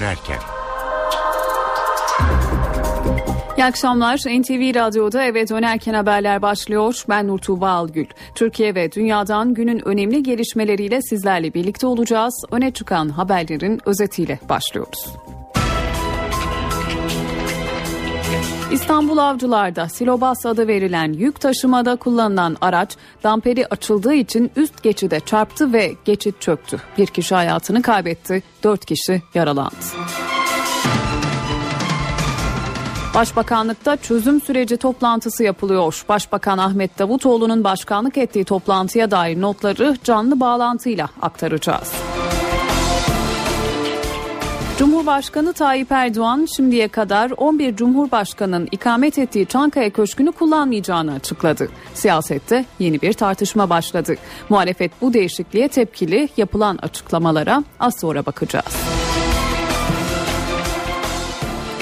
dönerken. İyi akşamlar. NTV Radyo'da eve dönerken haberler başlıyor. Ben Nurtuğba Algül. Türkiye ve dünyadan günün önemli gelişmeleriyle sizlerle birlikte olacağız. Öne çıkan haberlerin özetiyle başlıyoruz. İstanbul Avcılar'da Silobas adı verilen yük taşımada kullanılan araç damperi açıldığı için üst geçide çarptı ve geçit çöktü. Bir kişi hayatını kaybetti, dört kişi yaralandı. Başbakanlıkta çözüm süreci toplantısı yapılıyor. Başbakan Ahmet Davutoğlu'nun başkanlık ettiği toplantıya dair notları canlı bağlantıyla aktaracağız. Cumhurbaşkanı Tayyip Erdoğan şimdiye kadar 11 Cumhurbaşkanı'nın ikamet ettiği Çankaya Köşkü'nü kullanmayacağını açıkladı. Siyasette yeni bir tartışma başladı. Muhalefet bu değişikliğe tepkili yapılan açıklamalara az sonra bakacağız.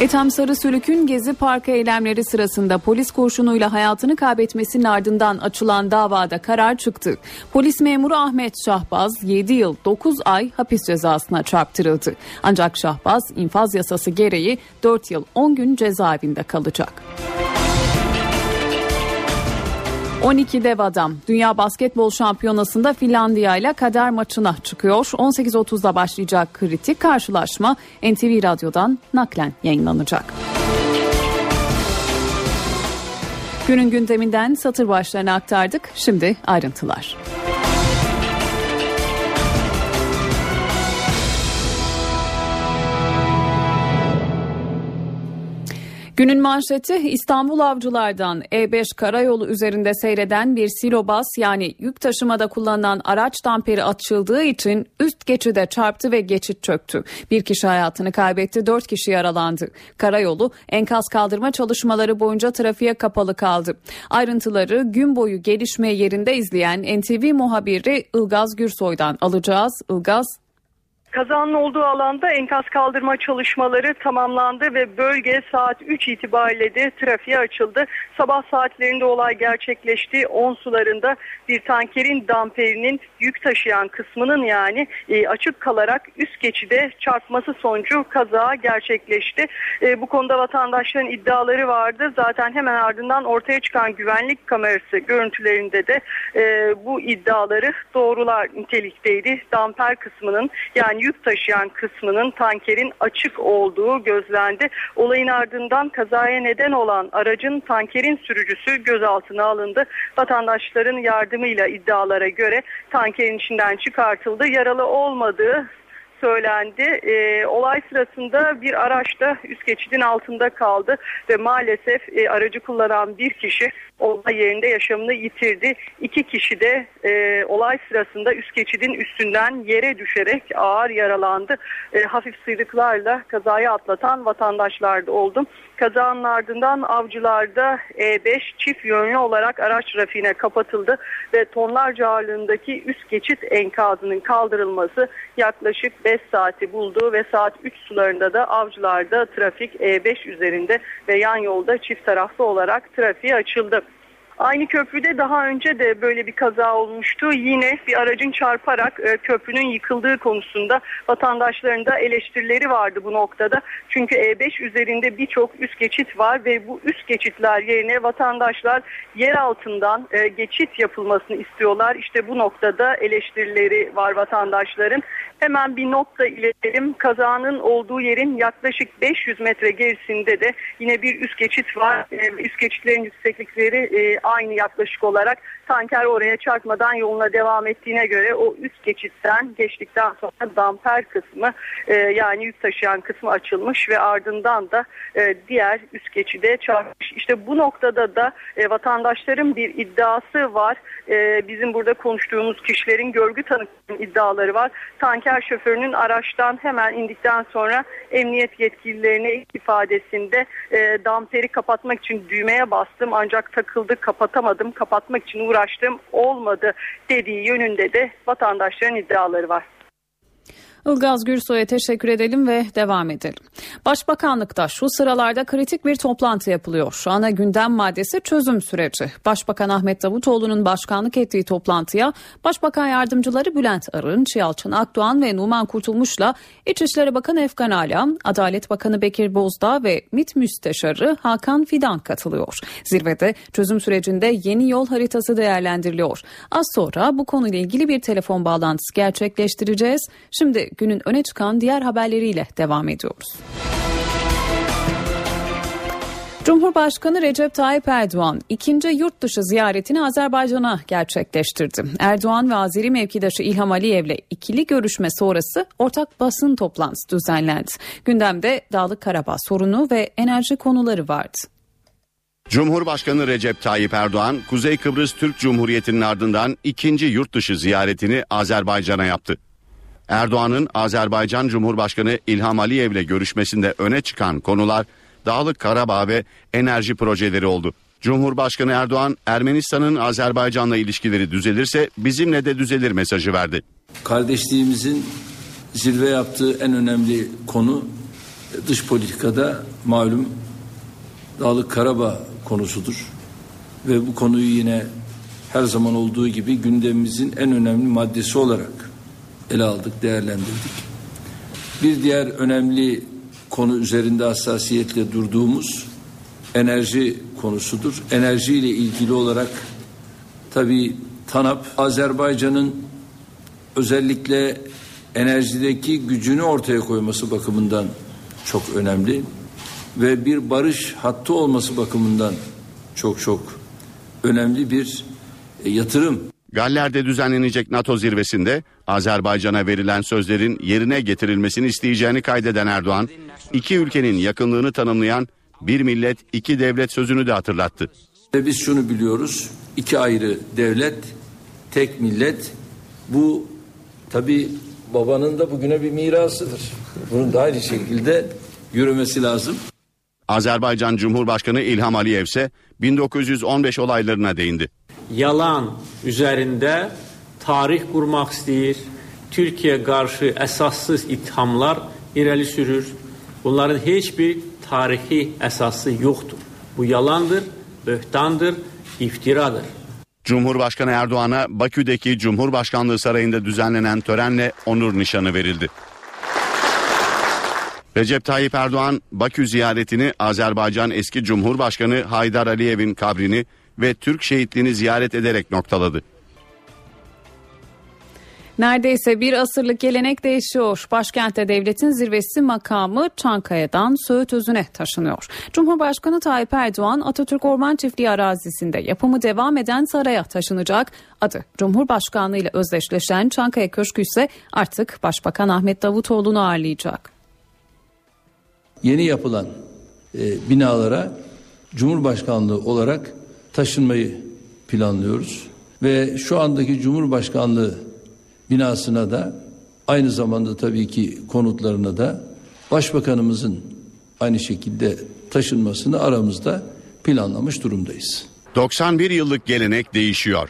Ethem Sarısülük'ün Gezi Parkı eylemleri sırasında polis kurşunuyla hayatını kaybetmesinin ardından açılan davada karar çıktı. Polis memuru Ahmet Şahbaz 7 yıl 9 ay hapis cezasına çarptırıldı. Ancak Şahbaz infaz yasası gereği 4 yıl 10 gün cezaevinde kalacak. 12 dev adam Dünya Basketbol Şampiyonası'nda Finlandiya ile kader maçına çıkıyor. 18.30'da başlayacak kritik karşılaşma NTV Radyo'dan naklen yayınlanacak. Günün gündeminden satır başlarını aktardık. Şimdi ayrıntılar. Günün manşeti İstanbul Avcılar'dan E5 karayolu üzerinde seyreden bir silobas yani yük taşımada kullanılan araç damperi açıldığı için üst geçide çarptı ve geçit çöktü. Bir kişi hayatını kaybetti, dört kişi yaralandı. Karayolu enkaz kaldırma çalışmaları boyunca trafiğe kapalı kaldı. Ayrıntıları gün boyu gelişme yerinde izleyen NTV muhabiri Ilgaz Gürsoy'dan alacağız. Ilgaz Kazanın olduğu alanda enkaz kaldırma çalışmaları tamamlandı ve bölge saat 3 itibariyle de trafiğe açıldı. Sabah saatlerinde olay gerçekleşti. 10 sularında bir tankerin damperinin yük taşıyan kısmının yani e, açık kalarak üst geçide çarpması sonucu kaza gerçekleşti. E, bu konuda vatandaşların iddiaları vardı. Zaten hemen ardından ortaya çıkan güvenlik kamerası görüntülerinde de e, bu iddiaları doğrular nitelikteydi. Damper kısmının yani yük taşıyan kısmının tankerin açık olduğu gözlendi. Olayın ardından kazaya neden olan aracın tankerin sürücüsü gözaltına alındı. Vatandaşların yardımıyla iddialara göre tankerin içinden çıkartıldı. Yaralı olmadığı söylendi. E, olay sırasında bir araç da üst geçidin altında kaldı ve maalesef e, aracı kullanan bir kişi olay yerinde yaşamını yitirdi. İki kişi de e, olay sırasında üst geçidin üstünden yere düşerek ağır yaralandı. E, hafif sıyrıklarla kazayı atlatan vatandaşlar da oldu. Kazanın ardından avcılarda E5 çift yönlü olarak araç trafiğine kapatıldı ve tonlarca ağırlığındaki üst geçit enkazının kaldırılması yaklaşık 5 saati buldu ve saat 3 sularında da avcılarda trafik E5 üzerinde ve yan yolda çift taraflı olarak trafiğe açıldı. Aynı köprüde daha önce de böyle bir kaza olmuştu. Yine bir aracın çarparak e, köprünün yıkıldığı konusunda vatandaşların da eleştirileri vardı bu noktada. Çünkü E5 üzerinde birçok üst geçit var ve bu üst geçitler yerine vatandaşlar yer altından e, geçit yapılmasını istiyorlar. İşte bu noktada eleştirileri var vatandaşların. Hemen bir nokta iletelim. Kazanın olduğu yerin yaklaşık 500 metre gerisinde de yine bir üst geçit var. E, üst geçitlerin yükseklikleri e, aynı yaklaşık olarak tanker oraya çarpmadan yoluna devam ettiğine göre o üst geçitten geçtikten sonra damper kısmı e, yani yük taşıyan kısmı açılmış ve ardından da e, diğer üst geçide çarpmış. İşte bu noktada da e, vatandaşların bir iddiası var. E, bizim burada konuştuğumuz kişilerin görgü tanıklarının iddiaları var. Tanker şoförünün araçtan hemen indikten sonra emniyet yetkililerine ifadesinde e, damperi kapatmak için düğmeye bastım ancak takıldı kapatamadım kapatmak için uğraştım olmadı dediği yönünde de vatandaşların iddiaları var. Ilgaz Gürsoy'a teşekkür edelim ve devam edelim. Başbakanlıkta şu sıralarda kritik bir toplantı yapılıyor. Ana gündem maddesi çözüm süreci. Başbakan Ahmet Davutoğlu'nun başkanlık ettiği toplantıya Başbakan Yardımcıları Bülent Arınç, Yalçın Akdoğan ve Numan Kurtulmuş'la İçişleri Bakanı Efkan Ala, Adalet Bakanı Bekir Bozdağ ve MİT Müsteşarı Hakan Fidan katılıyor. Zirvede çözüm sürecinde yeni yol haritası değerlendiriliyor. Az sonra bu konuyla ilgili bir telefon bağlantısı gerçekleştireceğiz. Şimdi günün öne çıkan diğer haberleriyle devam ediyoruz. Cumhurbaşkanı Recep Tayyip Erdoğan ikinci yurt dışı ziyaretini Azerbaycan'a gerçekleştirdi. Erdoğan ve Azeri mevkidaşı İlham Aliyev'le ikili görüşme sonrası ortak basın toplantısı düzenlendi. Gündemde Dağlık Karabağ sorunu ve enerji konuları vardı. Cumhurbaşkanı Recep Tayyip Erdoğan, Kuzey Kıbrıs Türk Cumhuriyeti'nin ardından ikinci yurt dışı ziyaretini Azerbaycan'a yaptı. Erdoğan'ın Azerbaycan Cumhurbaşkanı İlham Aliyev'le görüşmesinde öne çıkan konular Dağlık Karabağ ve enerji projeleri oldu. Cumhurbaşkanı Erdoğan, Ermenistan'ın Azerbaycan'la ilişkileri düzelirse bizimle de düzelir mesajı verdi. Kardeşliğimizin zirve yaptığı en önemli konu dış politikada malum Dağlık Karabağ konusudur. Ve bu konuyu yine her zaman olduğu gibi gündemimizin en önemli maddesi olarak ele aldık, değerlendirdik. Bir diğer önemli konu üzerinde hassasiyetle durduğumuz enerji konusudur. Enerji ile ilgili olarak tabi TANAP Azerbaycan'ın özellikle enerjideki gücünü ortaya koyması bakımından çok önemli ve bir barış hattı olması bakımından çok çok önemli bir e, yatırım. Galler'de düzenlenecek NATO zirvesinde Azerbaycan'a verilen sözlerin yerine getirilmesini isteyeceğini kaydeden Erdoğan, iki ülkenin yakınlığını tanımlayan bir millet iki devlet sözünü de hatırlattı. Ve biz şunu biliyoruz, iki ayrı devlet, tek millet. Bu tabi babanın da bugüne bir mirasıdır. Bunun da aynı şekilde yürümesi lazım. Azerbaycan Cumhurbaşkanı İlham Aliyev ise 1915 olaylarına değindi. Yalan üzerinde tarih kurmak istəyir. Türkiye karşı esassız ithamlar irəli sürür. Bunların hiçbir tarihi esası yoktur. Bu yalandır, böhtandır, iftiradır. Cumhurbaşkanı Erdoğan'a Bakü'deki Cumhurbaşkanlığı Sarayı'nda düzenlenen törenle onur nişanı verildi. Recep Tayyip Erdoğan Bakü ziyaretini Azerbaycan eski Cumhurbaşkanı Haydar Aliyev'in kabrini ve Türk şehitliğini ziyaret ederek noktaladı. Neredeyse bir asırlık gelenek değişiyor. Başkentte devletin zirvesi makamı Çankaya'dan Söğüt Özü'ne taşınıyor. Cumhurbaşkanı Tayyip Erdoğan Atatürk Orman Çiftliği arazisinde yapımı devam eden saraya taşınacak. Adı Cumhurbaşkanlığı ile özdeşleşen Çankaya Köşkü ise artık Başbakan Ahmet Davutoğlu'nu ağırlayacak. Yeni yapılan e, binalara Cumhurbaşkanlığı olarak taşınmayı planlıyoruz. Ve şu andaki Cumhurbaşkanlığı binasına da aynı zamanda tabii ki konutlarına da Başbakanımızın aynı şekilde taşınmasını aramızda planlamış durumdayız. 91 yıllık gelenek değişiyor.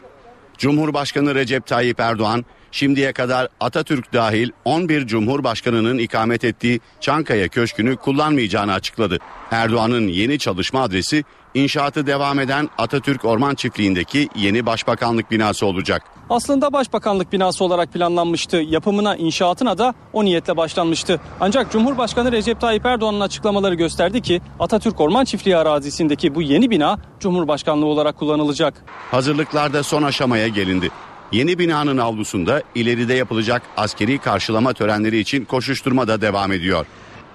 Cumhurbaşkanı Recep Tayyip Erdoğan şimdiye kadar Atatürk dahil 11 Cumhurbaşkanının ikamet ettiği Çankaya Köşkü'nü kullanmayacağını açıkladı. Erdoğan'ın yeni çalışma adresi inşaatı devam eden Atatürk Orman Çiftliği'ndeki yeni başbakanlık binası olacak. Aslında başbakanlık binası olarak planlanmıştı. Yapımına, inşaatına da o niyetle başlanmıştı. Ancak Cumhurbaşkanı Recep Tayyip Erdoğan'ın açıklamaları gösterdi ki Atatürk Orman Çiftliği arazisindeki bu yeni bina Cumhurbaşkanlığı olarak kullanılacak. Hazırlıklarda son aşamaya gelindi. Yeni binanın avlusunda ileride yapılacak askeri karşılama törenleri için koşuşturma da devam ediyor.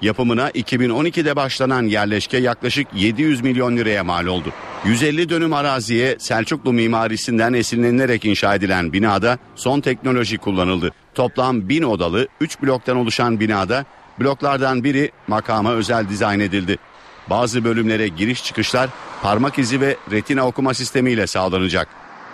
Yapımına 2012'de başlanan yerleşke yaklaşık 700 milyon liraya mal oldu. 150 dönüm araziye Selçuklu mimarisinden esinlenilerek inşa edilen binada son teknoloji kullanıldı. Toplam 1000 odalı 3 bloktan oluşan binada bloklardan biri makama özel dizayn edildi. Bazı bölümlere giriş çıkışlar parmak izi ve retina okuma sistemiyle sağlanacak.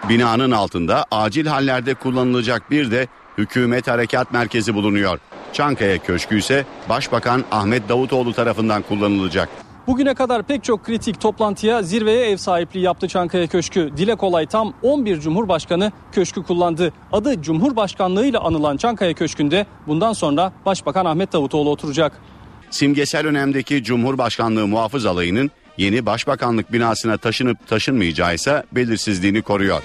Binanın altında acil hallerde kullanılacak bir de Hükümet Harekat Merkezi bulunuyor. Çankaya Köşkü ise Başbakan Ahmet Davutoğlu tarafından kullanılacak. Bugüne kadar pek çok kritik toplantıya zirveye ev sahipliği yaptı Çankaya Köşkü. Dile kolay tam 11 Cumhurbaşkanı köşkü kullandı. Adı Cumhurbaşkanlığı ile anılan Çankaya Köşkü'nde bundan sonra Başbakan Ahmet Davutoğlu oturacak. Simgesel önemdeki Cumhurbaşkanlığı muhafız alayının yeni başbakanlık binasına taşınıp taşınmayacağı ise belirsizliğini koruyor.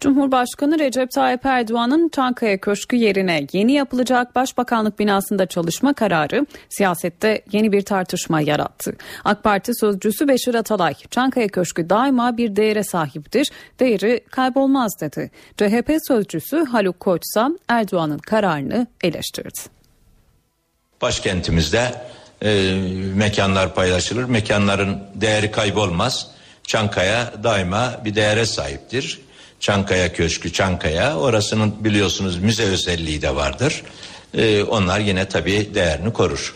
Cumhurbaşkanı Recep Tayyip Erdoğan'ın Çankaya Köşkü yerine yeni yapılacak başbakanlık binasında çalışma kararı siyasette yeni bir tartışma yarattı. AK Parti sözcüsü Beşir Atalay, Çankaya Köşkü daima bir değere sahiptir, değeri kaybolmaz dedi. CHP sözcüsü Haluk Koç ise Erdoğan'ın kararını eleştirdi. Başkentimizde e, mekanlar paylaşılır, mekanların değeri kaybolmaz. Çankaya daima bir değere sahiptir. Çankaya Köşkü Çankaya orasının biliyorsunuz müze özelliği de vardır. Ee, onlar yine tabii değerini korur.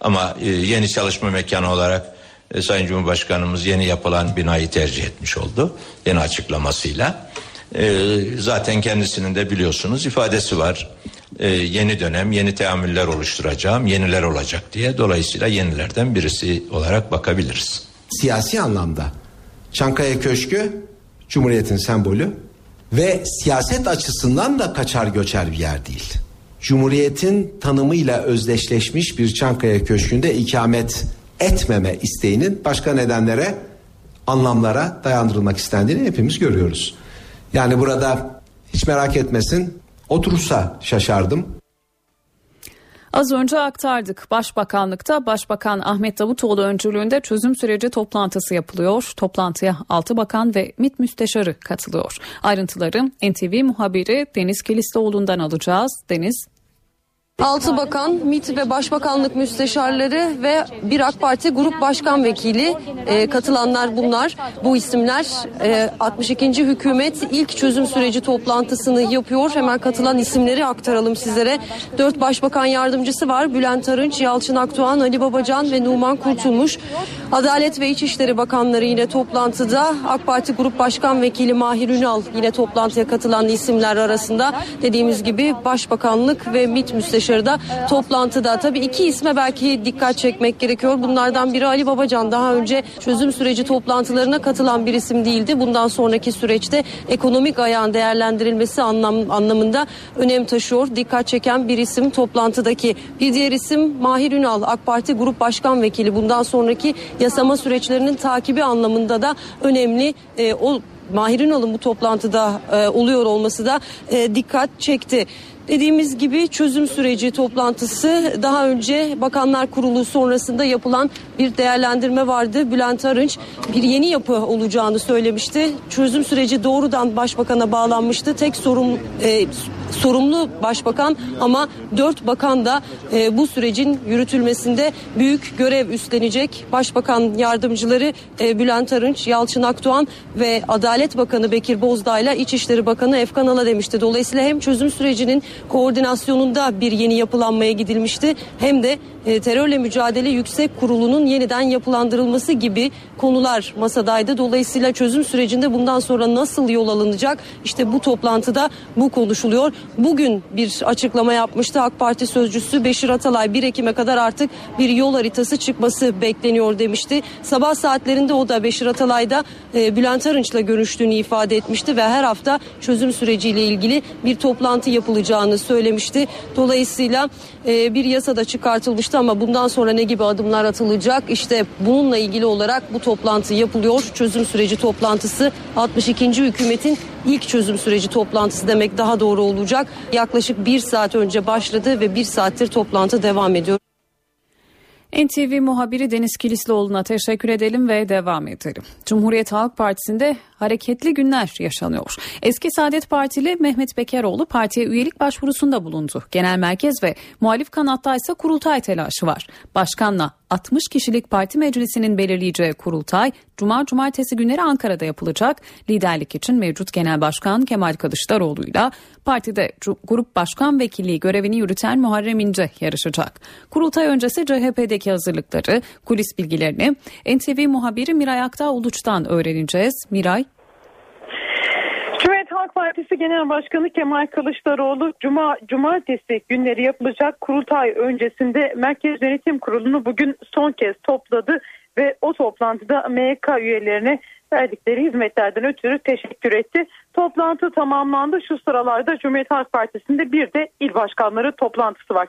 Ama e, yeni çalışma mekanı olarak e, Sayın Cumhurbaşkanımız yeni yapılan binayı tercih etmiş oldu. Yeni açıklamasıyla. E, zaten kendisinin de biliyorsunuz ifadesi var. E, yeni dönem yeni teamüller oluşturacağım yeniler olacak diye. Dolayısıyla yenilerden birisi olarak bakabiliriz. Siyasi anlamda Çankaya Köşkü Cumhuriyetin sembolü ve siyaset açısından da kaçar göçer bir yer değil. Cumhuriyetin tanımıyla özdeşleşmiş bir Çankaya Köşkü'nde ikamet etmeme isteğinin başka nedenlere, anlamlara dayandırılmak istendiğini hepimiz görüyoruz. Yani burada hiç merak etmesin oturursa şaşardım. Az önce aktardık. Başbakanlıkta Başbakan Ahmet Davutoğlu öncülüğünde çözüm süreci toplantısı yapılıyor. Toplantıya 6 bakan ve MİT müsteşarı katılıyor. Ayrıntıları NTV muhabiri Deniz Kilistoğlu'ndan alacağız. Deniz 6 bakan, MİT ve Başbakanlık müsteşarları ve bir AK Parti Grup Başkan Vekili e, katılanlar bunlar. Bu isimler e, 62. hükümet ilk çözüm süreci toplantısını yapıyor. Hemen katılan isimleri aktaralım sizlere. 4 Başbakan Yardımcısı var. Bülent Arınç, Yalçın Akdoğan, Ali Babacan ve Numan Kurtulmuş. Adalet ve İçişleri Bakanları yine toplantıda. AK Parti Grup Başkan Vekili Mahir Ünal yine toplantıya katılan isimler arasında. Dediğimiz gibi Başbakanlık ve MİT müsteşarı dışarıda toplantıda. Tabii iki isme belki dikkat çekmek gerekiyor. Bunlardan biri Ali Babacan daha önce çözüm süreci toplantılarına katılan bir isim değildi. Bundan sonraki süreçte ekonomik ayağın değerlendirilmesi anlam, anlamında önem taşıyor. Dikkat çeken bir isim toplantıdaki. Bir diğer isim Mahir Ünal AK Parti Grup Başkan Vekili. Bundan sonraki yasama süreçlerinin takibi anlamında da önemli. E, o Mahir Ünal'ın bu toplantıda e, oluyor olması da e, dikkat çekti. Dediğimiz gibi çözüm süreci toplantısı daha önce Bakanlar Kurulu sonrasında yapılan bir değerlendirme vardı. Bülent Arınç bir yeni yapı olacağını söylemişti. Çözüm süreci doğrudan başbakana bağlanmıştı. Tek sorun e, sorumlu başbakan ama dört bakan da e, bu sürecin yürütülmesinde büyük görev üstlenecek. Başbakan yardımcıları e, Bülent Arınç, Yalçın Akdoğan ve Adalet Bakanı Bekir Bozdağ ile İçişleri Bakanı Efkan Ala demişti. Dolayısıyla hem çözüm sürecinin koordinasyonunda bir yeni yapılanmaya gidilmişti. Hem de e, terörle mücadele yüksek kurulunun yeniden yapılandırılması gibi konular masadaydı. Dolayısıyla çözüm sürecinde bundan sonra nasıl yol alınacak? İşte bu toplantıda bu konuşuluyor. Bugün bir açıklama yapmıştı AK Parti sözcüsü Beşir Atalay 1 Ekim'e kadar artık bir yol haritası çıkması bekleniyor demişti. Sabah saatlerinde o da Beşir Atalay'da e, Bülent Arınç'la görüştüğünü ifade etmişti ve her hafta çözüm süreciyle ilgili bir toplantı yapılacağını söylemişti. Dolayısıyla e, bir yasa da çıkartılmıştı ama bundan sonra ne gibi adımlar atılacak? İşte bununla ilgili olarak bu toplantı yapılıyor. Çözüm süreci toplantısı 62. hükümetin ilk çözüm süreci toplantısı demek daha doğru olacak. Yaklaşık bir saat önce başladı ve bir saattir toplantı devam ediyor. NTV muhabiri Deniz Kilislioğlu'na teşekkür edelim ve devam edelim. Cumhuriyet Halk Partisi'nde hareketli günler yaşanıyor. Eski Saadet Partili Mehmet Bekeroğlu partiye üyelik başvurusunda bulundu. Genel merkez ve muhalif kanatta ise kurultay telaşı var. Başkanla 60 kişilik parti meclisinin belirleyeceği kurultay Cuma Cumartesi günleri Ankara'da yapılacak. Liderlik için mevcut Genel Başkan Kemal Kılıçdaroğlu'yla partide grup başkan vekilliği görevini yürüten Muharrem İnce yarışacak. Kurultay öncesi CHP'deki hazırlıkları, kulis bilgilerini NTV muhabiri Miray Aktağ Uluç'tan öğreneceğiz. Miray AK Partisi Genel Başkanı Kemal Kılıçdaroğlu Cuma Cumartesi günleri yapılacak kurultay öncesinde Merkez Yönetim Kurulu'nu bugün son kez topladı ve o toplantıda MYK üyelerine verdikleri hizmetlerden ötürü teşekkür etti. Toplantı tamamlandı. Şu sıralarda Cumhuriyet Halk Partisi'nde bir de il başkanları toplantısı var.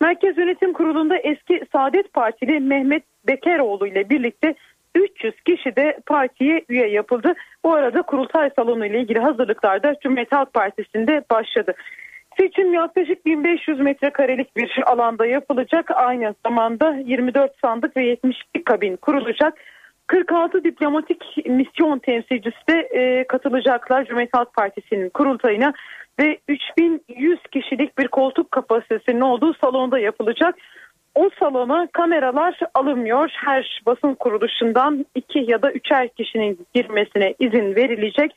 Merkez Yönetim Kurulu'nda eski Saadet Partili Mehmet Bekeroğlu ile birlikte 300 kişi de partiye üye yapıldı. Bu arada kurultay salonu ile ilgili hazırlıklar da Cumhuriyet Halk Partisi'nde başladı. Seçim yaklaşık 1500 metrekarelik bir alanda yapılacak. Aynı zamanda 24 sandık ve 72 kabin kurulacak. 46 diplomatik misyon temsilcisi de e, katılacaklar Cumhuriyet Halk Partisi'nin kurultayına ve 3100 kişilik bir koltuk kapasitesinin olduğu salonda yapılacak. O salona kameralar alınmıyor. Her basın kuruluşundan iki ya da üçer kişinin girmesine izin verilecek.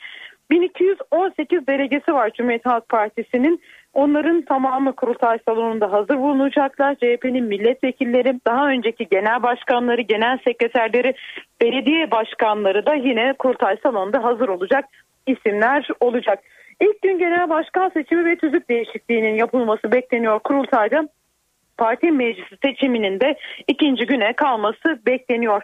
1218 delegesi var Cumhuriyet Halk Partisi'nin. Onların tamamı kurultay salonunda hazır bulunacaklar. CHP'nin milletvekilleri, daha önceki genel başkanları, genel sekreterleri, belediye başkanları da yine kurultay salonunda hazır olacak isimler olacak. İlk gün genel başkan seçimi ve tüzük değişikliğinin yapılması bekleniyor kurultayda. Parti meclisi seçiminin de ikinci güne kalması bekleniyor.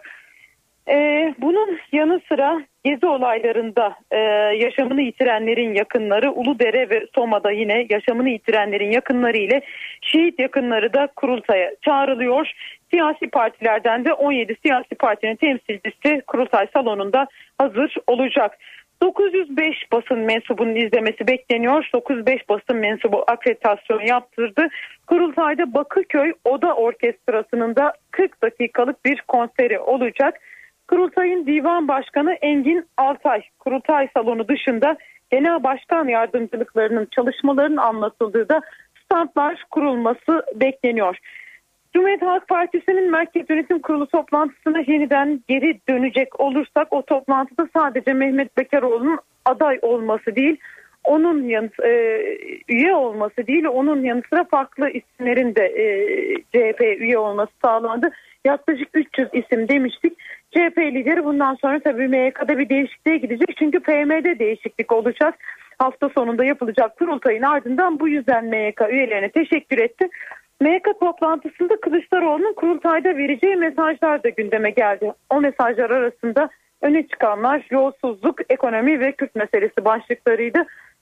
Ee, bunun yanı sıra gezi olaylarında e, yaşamını yitirenlerin yakınları Uludere ve Soma'da yine yaşamını yitirenlerin yakınları ile şehit yakınları da kurultaya çağrılıyor. Siyasi partilerden de 17 siyasi partinin temsilcisi kurultay salonunda hazır olacak. 905 basın mensubunun izlemesi bekleniyor. 905 basın mensubu akreditasyon yaptırdı. Kurultayda Bakırköy Oda Orkestrası'nın da 40 dakikalık bir konseri olacak. Kurultayın divan başkanı Engin Altay kurultay salonu dışında genel başkan yardımcılıklarının çalışmalarının anlatıldığı da standlar kurulması bekleniyor. Cumhuriyet Halk Partisi'nin Merkez Yönetim Kurulu toplantısına yeniden geri dönecek olursak o toplantıda sadece Mehmet Bekaroğlu'nun aday olması değil onun yanı e, üye olması değil onun yanı sıra farklı isimlerin de e, CHP üye olması sağlandı. Yaklaşık 300 isim demiştik. CHP lideri bundan sonra tabii MYK'da bir değişikliğe gidecek. Çünkü PM'de değişiklik olacak. Hafta sonunda yapılacak kurultayın ardından bu yüzden MYK üyelerine teşekkür etti. MYK toplantısında Kılıçdaroğlu'nun kurultayda vereceği mesajlar da gündeme geldi. O mesajlar arasında öne çıkanlar yolsuzluk, ekonomi ve Kürt meselesi başlıklarıydı.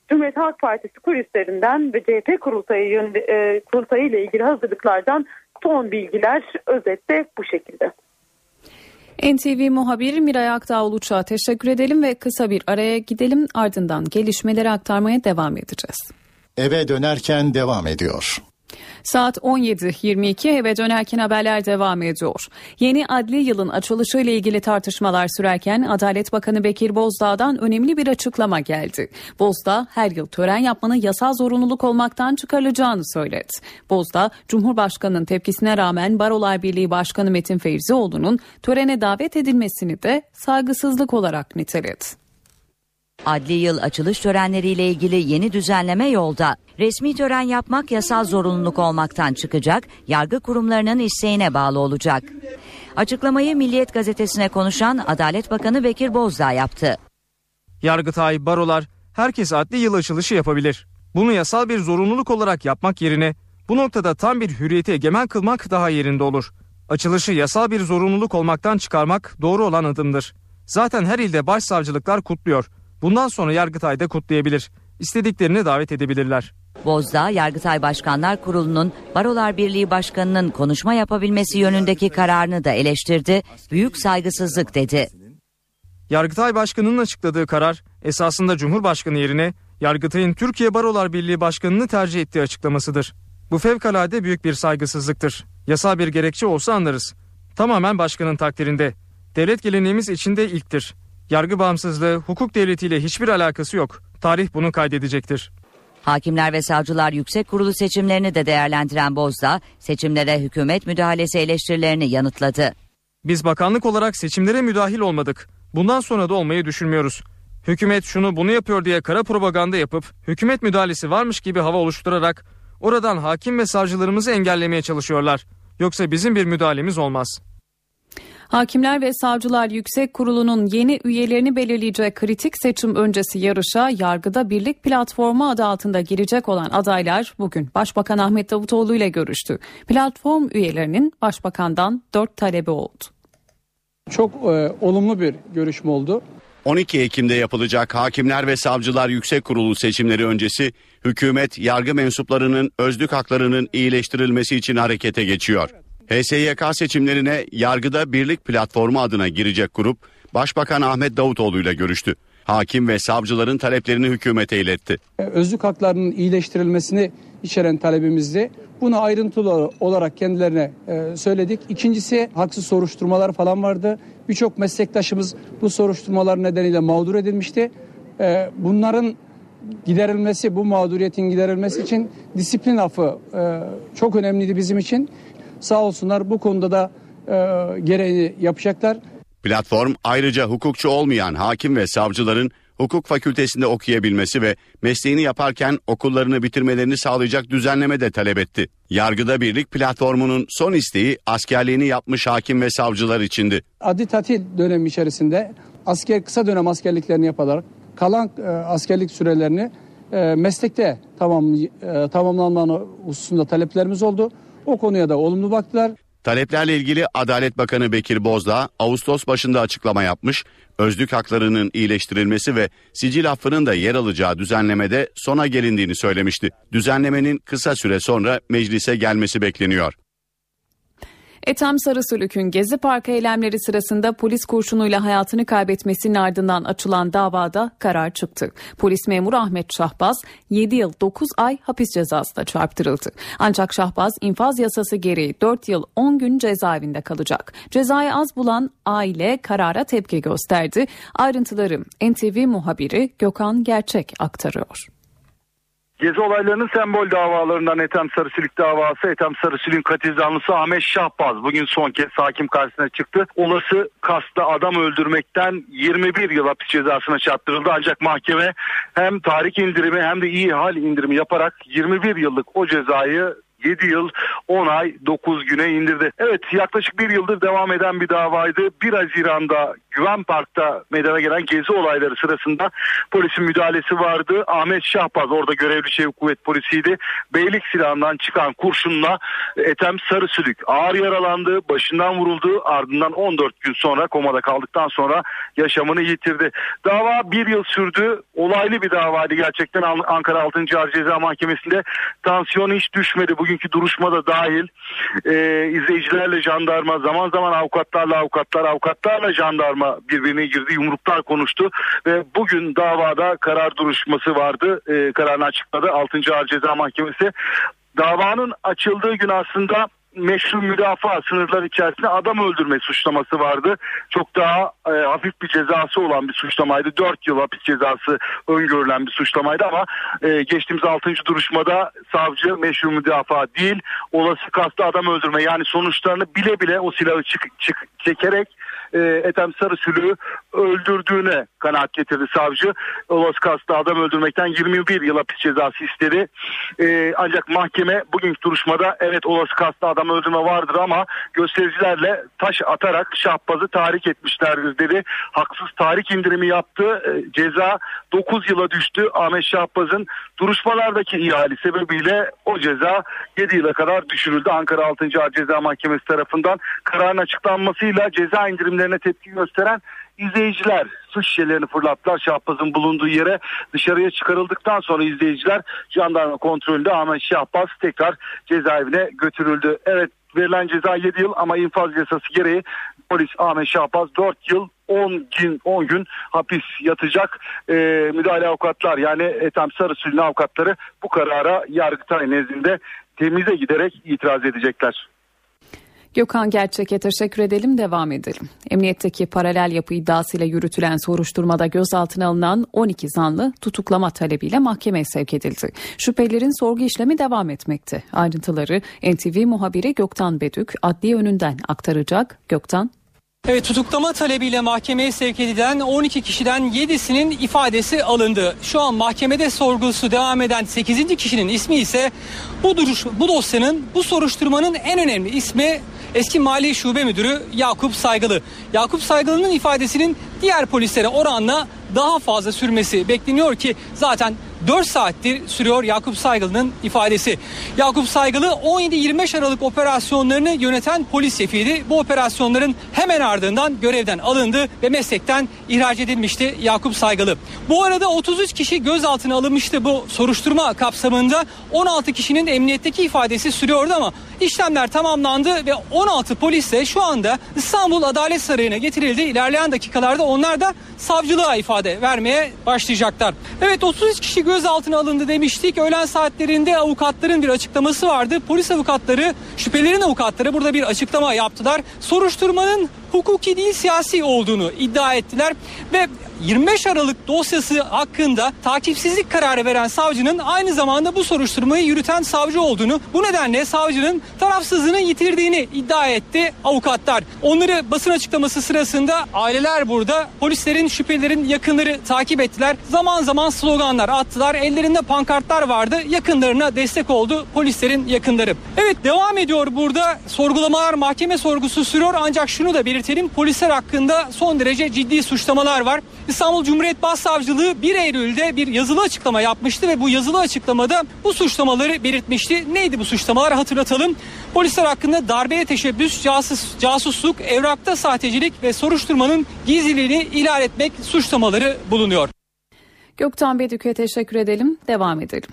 Cumhuriyet Halk Partisi kulislerinden ve CHP kurultayı, e, kurultayı ile ilgili hazırlıklardan son bilgiler özette bu şekilde. NTV muhabiri Miray Aktağ Uluç'a teşekkür edelim ve kısa bir araya gidelim ardından gelişmeleri aktarmaya devam edeceğiz. Eve dönerken devam ediyor. Saat 17.22 eve dönerken haberler devam ediyor. Yeni adli yılın açılışı ile ilgili tartışmalar sürerken Adalet Bakanı Bekir Bozdağ'dan önemli bir açıklama geldi. Bozdağ her yıl tören yapmanın yasal zorunluluk olmaktan çıkarılacağını söyledi. Bozdağ, Cumhurbaşkanı'nın tepkisine rağmen Barolar Birliği Başkanı Metin Feyzioğlu'nun törene davet edilmesini de saygısızlık olarak niteledi. Adli yıl açılış törenleriyle ilgili yeni düzenleme yolda. Resmi tören yapmak yasal zorunluluk olmaktan çıkacak, yargı kurumlarının isteğine bağlı olacak. Açıklamayı Milliyet gazetesine konuşan Adalet Bakanı Bekir Bozdağ yaptı. Yargıtay, barolar herkes adli yıl açılışı yapabilir. Bunu yasal bir zorunluluk olarak yapmak yerine bu noktada tam bir hürriyeti egemen kılmak daha yerinde olur. Açılışı yasal bir zorunluluk olmaktan çıkarmak doğru olan adımdır. Zaten her ilde başsavcılıklar kutluyor. Bundan sonra Yargıtay da kutlayabilir. İstediklerini davet edebilirler. Bozdağ, Yargıtay Başkanlar Kurulu'nun Barolar Birliği Başkanı'nın konuşma yapabilmesi yönündeki kararını da eleştirdi. Büyük saygısızlık dedi. Yargıtay Başkanı'nın açıkladığı karar esasında Cumhurbaşkanı yerine Yargıtay'ın Türkiye Barolar Birliği Başkanı'nı tercih ettiği açıklamasıdır. Bu fevkalade büyük bir saygısızlıktır. Yasal bir gerekçe olsa anlarız. Tamamen başkanın takdirinde. Devlet geleneğimiz içinde ilktir. Yargı bağımsızlığı hukuk devletiyle hiçbir alakası yok. Tarih bunu kaydedecektir. Hakimler ve Savcılar Yüksek Kurulu seçimlerini de değerlendiren Bozdağ, seçimlere hükümet müdahalesi eleştirilerini yanıtladı. Biz bakanlık olarak seçimlere müdahil olmadık. Bundan sonra da olmayı düşünmüyoruz. Hükümet şunu bunu yapıyor diye kara propaganda yapıp hükümet müdahalesi varmış gibi hava oluşturarak oradan hakim ve savcılarımızı engellemeye çalışıyorlar. Yoksa bizim bir müdahalemiz olmaz. Hakimler ve Savcılar Yüksek Kurulu'nun yeni üyelerini belirleyecek kritik seçim öncesi yarışa Yargıda Birlik Platformu adı altında girecek olan adaylar bugün Başbakan Ahmet Davutoğlu ile görüştü. Platform üyelerinin Başbakan'dan dört talebi oldu. Çok e, olumlu bir görüşme oldu. 12 Ekim'de yapılacak Hakimler ve Savcılar Yüksek Kurulu seçimleri öncesi hükümet yargı mensuplarının özlük haklarının iyileştirilmesi için harekete geçiyor. HSYK seçimlerine Yargıda Birlik Platformu adına girecek grup Başbakan Ahmet Davutoğlu ile görüştü. Hakim ve savcıların taleplerini hükümete iletti. E, özlük haklarının iyileştirilmesini içeren talebimizdi. Bunu ayrıntılı olarak kendilerine e, söyledik. İkincisi haksız soruşturmalar falan vardı. Birçok meslektaşımız bu soruşturmalar nedeniyle mağdur edilmişti. E, bunların giderilmesi, bu mağduriyetin giderilmesi için disiplin affı çok önemliydi bizim için. Sağ olsunlar bu konuda da gereğini yapacaklar. Platform ayrıca hukukçu olmayan hakim ve savcıların hukuk fakültesinde okuyabilmesi ve mesleğini yaparken okullarını bitirmelerini sağlayacak düzenleme de talep etti. Yargıda Birlik platformunun son isteği askerliğini yapmış hakim ve savcılar içindi. Adli tatil dönemi içerisinde asker kısa dönem askerliklerini yaparak kalan e, askerlik sürelerini e, meslekte tamam e, tamamlanmanı hususunda taleplerimiz oldu. O konuya da olumlu baktılar. Taleplerle ilgili Adalet Bakanı Bekir Bozdağ Ağustos başında açıklama yapmış. Özlük haklarının iyileştirilmesi ve sicil affının da yer alacağı düzenlemede sona gelindiğini söylemişti. Düzenlemenin kısa süre sonra meclise gelmesi bekleniyor. Ethem Sarısülük'ün Gezi Parkı eylemleri sırasında polis kurşunuyla hayatını kaybetmesinin ardından açılan davada karar çıktı. Polis memuru Ahmet Şahbaz 7 yıl 9 ay hapis cezasına çarptırıldı. Ancak Şahbaz infaz yasası gereği 4 yıl 10 gün cezaevinde kalacak. Cezayı az bulan aile karara tepki gösterdi. Ayrıntıları NTV muhabiri Gökhan Gerçek aktarıyor. Gezi olaylarının sembol davalarından Ethem Sarısülük davası, Ethem Sarısülük'ün katil zanlısı Ahmet Şahbaz bugün son kez hakim karşısına çıktı. Olası kasta adam öldürmekten 21 yıl hapis cezasına çarptırıldı ancak mahkeme hem tarih indirimi hem de iyi hal indirimi yaparak 21 yıllık o cezayı 7 yıl 10 ay 9 güne indirdi. Evet yaklaşık bir yıldır devam eden bir davaydı. 1 Haziran'da Güven Park'ta meydana gelen gezi olayları sırasında polisin müdahalesi vardı. Ahmet Şahbaz orada görevli çevik kuvvet polisiydi. Beylik silahından çıkan kurşunla Ethem Sarısülük ağır yaralandı. Başından vuruldu. Ardından 14 gün sonra komada kaldıktan sonra yaşamını yitirdi. Dava bir yıl sürdü. Olaylı bir davaydı gerçekten Ankara 6. Ağır Ceza Mahkemesi'nde. Tansiyon hiç düşmedi. Bugünkü duruşma da dahil. Ee, izleyicilerle jandarma zaman zaman avukatlarla avukatlar avukatlarla jandarma jandarma birbirine girdi yumruklar konuştu ve bugün davada karar duruşması vardı e, kararını açıkladı 6. Ağır Ceza Mahkemesi davanın açıldığı gün aslında meşru müdafaa sınırları içerisinde adam öldürme suçlaması vardı. Çok daha e, hafif bir cezası olan bir suçlamaydı. 4 yıl hapis cezası öngörülen bir suçlamaydı ama e, geçtiğimiz 6. duruşmada savcı meşru müdafaa değil olası kastı adam öldürme yani sonuçlarını bile bile o silahı çık, çık, çekerek e, Ethem Sarısül'ü öldürdüğüne kanaat getirdi savcı. Olası kastı adam öldürmekten 21 yıl hapis cezası istedi. E, ancak mahkeme bugünkü duruşmada evet olası kastı adam öldürme vardır ama göstericilerle taş atarak Şahbaz'ı tahrik etmişlerdir dedi. Haksız tahrik indirimi yaptı. E, ceza 9 yıla düştü. Ahmet Şahbaz'ın duruşmalardaki ihali sebebiyle o ceza 7 yıla kadar düşürüldü. Ankara 6. Ağır Ceza Mahkemesi tarafından kararın açıklanmasıyla ceza indirimlerine tepki gösteren izleyiciler su şişelerini fırlattılar Şahbaz'ın bulunduğu yere dışarıya çıkarıldıktan sonra izleyiciler jandarma kontrolünde Ahmet Şahbaz tekrar cezaevine götürüldü. Evet verilen ceza 7 yıl ama infaz yasası gereği polis Ahmet Şahbaz 4 yıl 10 gün 10 gün hapis yatacak. Ee, müdahale avukatlar yani Ethem Sarısül'ün avukatları bu karara Yargıtay nezdinde temize giderek itiraz edecekler. Gökhan Gerçek'e teşekkür edelim devam edelim. Emniyetteki paralel yapı iddiasıyla yürütülen soruşturmada gözaltına alınan 12 zanlı tutuklama talebiyle mahkemeye sevk edildi. Şüphelilerin sorgu işlemi devam etmekte. Ayrıntıları NTV muhabiri Göktan Bedük adliye önünden aktaracak. Göktan. Evet tutuklama talebiyle mahkemeye sevk edilen 12 kişiden 7'sinin ifadesi alındı. Şu an mahkemede sorgusu devam eden 8. kişinin ismi ise bu duruş bu dosyanın bu soruşturmanın en önemli ismi eski Mali Şube Müdürü Yakup Saygılı. Yakup Saygılı'nın ifadesinin diğer polislere oranla daha fazla sürmesi bekleniyor ki zaten 4 saattir sürüyor Yakup Saygılı'nın ifadesi. Yakup Saygılı 17-25 Aralık operasyonlarını yöneten polis şefiydi. Bu operasyonların hemen ardından görevden alındı ve meslekten ihraç edilmişti Yakup Saygılı. Bu arada 33 kişi gözaltına alınmıştı bu soruşturma kapsamında. 16 kişinin emniyetteki ifadesi sürüyordu ama işlemler tamamlandı ve 16 polis de şu anda İstanbul Adalet Sarayı'na getirildi. İlerleyen dakikalarda onlar da savcılığa ifade vermeye başlayacaklar. Evet 33 kişi gözaltına alındı demiştik. Öğlen saatlerinde avukatların bir açıklaması vardı. Polis avukatları, şüphelerin avukatları burada bir açıklama yaptılar. Soruşturmanın hukuki değil siyasi olduğunu iddia ettiler ve 25 Aralık dosyası hakkında takipsizlik kararı veren savcının aynı zamanda bu soruşturmayı yürüten savcı olduğunu, bu nedenle savcının tarafsızlığını yitirdiğini iddia etti avukatlar. Onları basın açıklaması sırasında aileler burada polislerin şüphelerin yakınları takip ettiler. Zaman zaman sloganlar attılar. Ellerinde pankartlar vardı. Yakınlarına destek oldu polislerin yakınları. Evet devam ediyor burada. Sorgulamalar mahkeme sorgusu sürüyor ancak şunu da belirtelim. Polisler hakkında son derece ciddi suçlamalar var. İstanbul Cumhuriyet Başsavcılığı 1 Eylül'de bir yazılı açıklama yapmıştı ve bu yazılı açıklamada bu suçlamaları belirtmişti. Neydi bu suçlamalar hatırlatalım. Polisler hakkında darbeye teşebbüs, casus, casusluk, evrakta sahtecilik ve soruşturmanın gizliliğini ihlal etmek suçlamaları bulunuyor. Gökten Bedük'e teşekkür edelim. Devam edelim.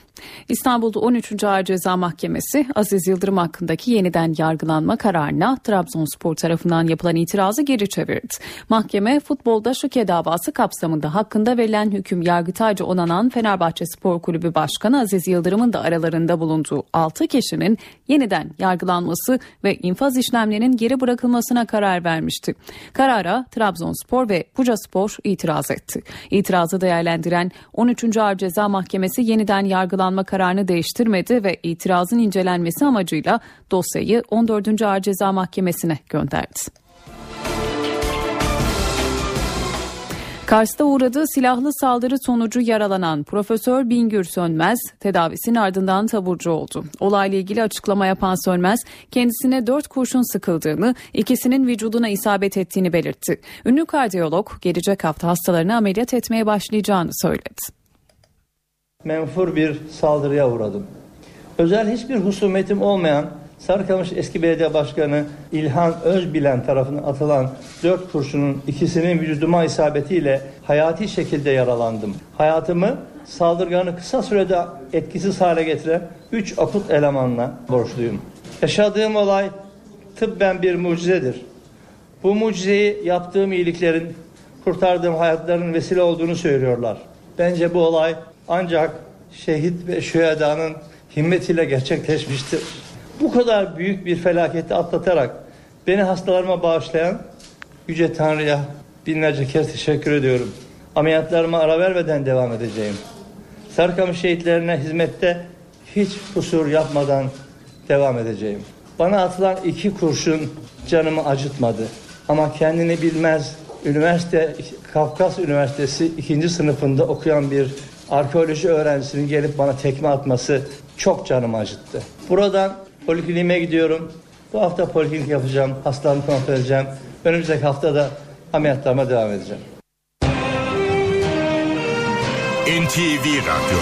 İstanbul'da 13. Ağır Ceza Mahkemesi Aziz Yıldırım hakkındaki yeniden yargılanma kararına Trabzonspor tarafından yapılan itirazı geri çevirdi. Mahkeme futbolda şuke davası kapsamında hakkında verilen hüküm yargıtayca onanan Fenerbahçe Spor Kulübü Başkanı Aziz Yıldırım'ın da aralarında bulunduğu 6 kişinin yeniden yargılanması ve infaz işlemlerinin geri bırakılmasına karar vermişti. Karara Trabzonspor ve Bucaspor itiraz etti. İtirazı değerlendiren 13. Ağır Ceza Mahkemesi yeniden yargılanma kararını değiştirmedi ve itirazın incelenmesi amacıyla dosyayı 14. Ağır Ceza Mahkemesi'ne gönderdi. Kars'ta uğradığı silahlı saldırı sonucu yaralanan Profesör Bingür Sönmez tedavisinin ardından taburcu oldu. Olayla ilgili açıklama yapan Sönmez kendisine dört kurşun sıkıldığını, ikisinin vücuduna isabet ettiğini belirtti. Ünlü kardiyolog gelecek hafta hastalarını ameliyat etmeye başlayacağını söyledi. Menfur bir saldırıya uğradım. Özel hiçbir husumetim olmayan Sarıkamış eski belediye başkanı İlhan Özbilen tarafından atılan dört kurşunun ikisinin vücuduma isabetiyle hayati şekilde yaralandım. Hayatımı saldırganı kısa sürede etkisiz hale getiren üç akut elemanla borçluyum. Yaşadığım olay tıbben bir mucizedir. Bu mucizeyi yaptığım iyiliklerin, kurtardığım hayatların vesile olduğunu söylüyorlar. Bence bu olay ancak şehit ve şühedanın himmetiyle gerçekleşmiştir. Bu kadar büyük bir felaketi atlatarak beni hastalarıma bağışlayan Yüce Tanrı'ya binlerce kez teşekkür ediyorum. Ameliyatlarıma ara vermeden devam edeceğim. Sarıkamış şehitlerine hizmette hiç kusur yapmadan devam edeceğim. Bana atılan iki kurşun canımı acıtmadı. Ama kendini bilmez, üniversite, Kafkas Üniversitesi ikinci sınıfında okuyan bir arkeoloji öğrencisinin gelip bana tekme atması çok canımı acıttı. Buradan Polikliniğime gidiyorum. Bu hafta poliklinik yapacağım. Hastalarımı kontrol edeceğim. Önümüzdeki hafta da ameliyatlarıma devam edeceğim. NTV Radyo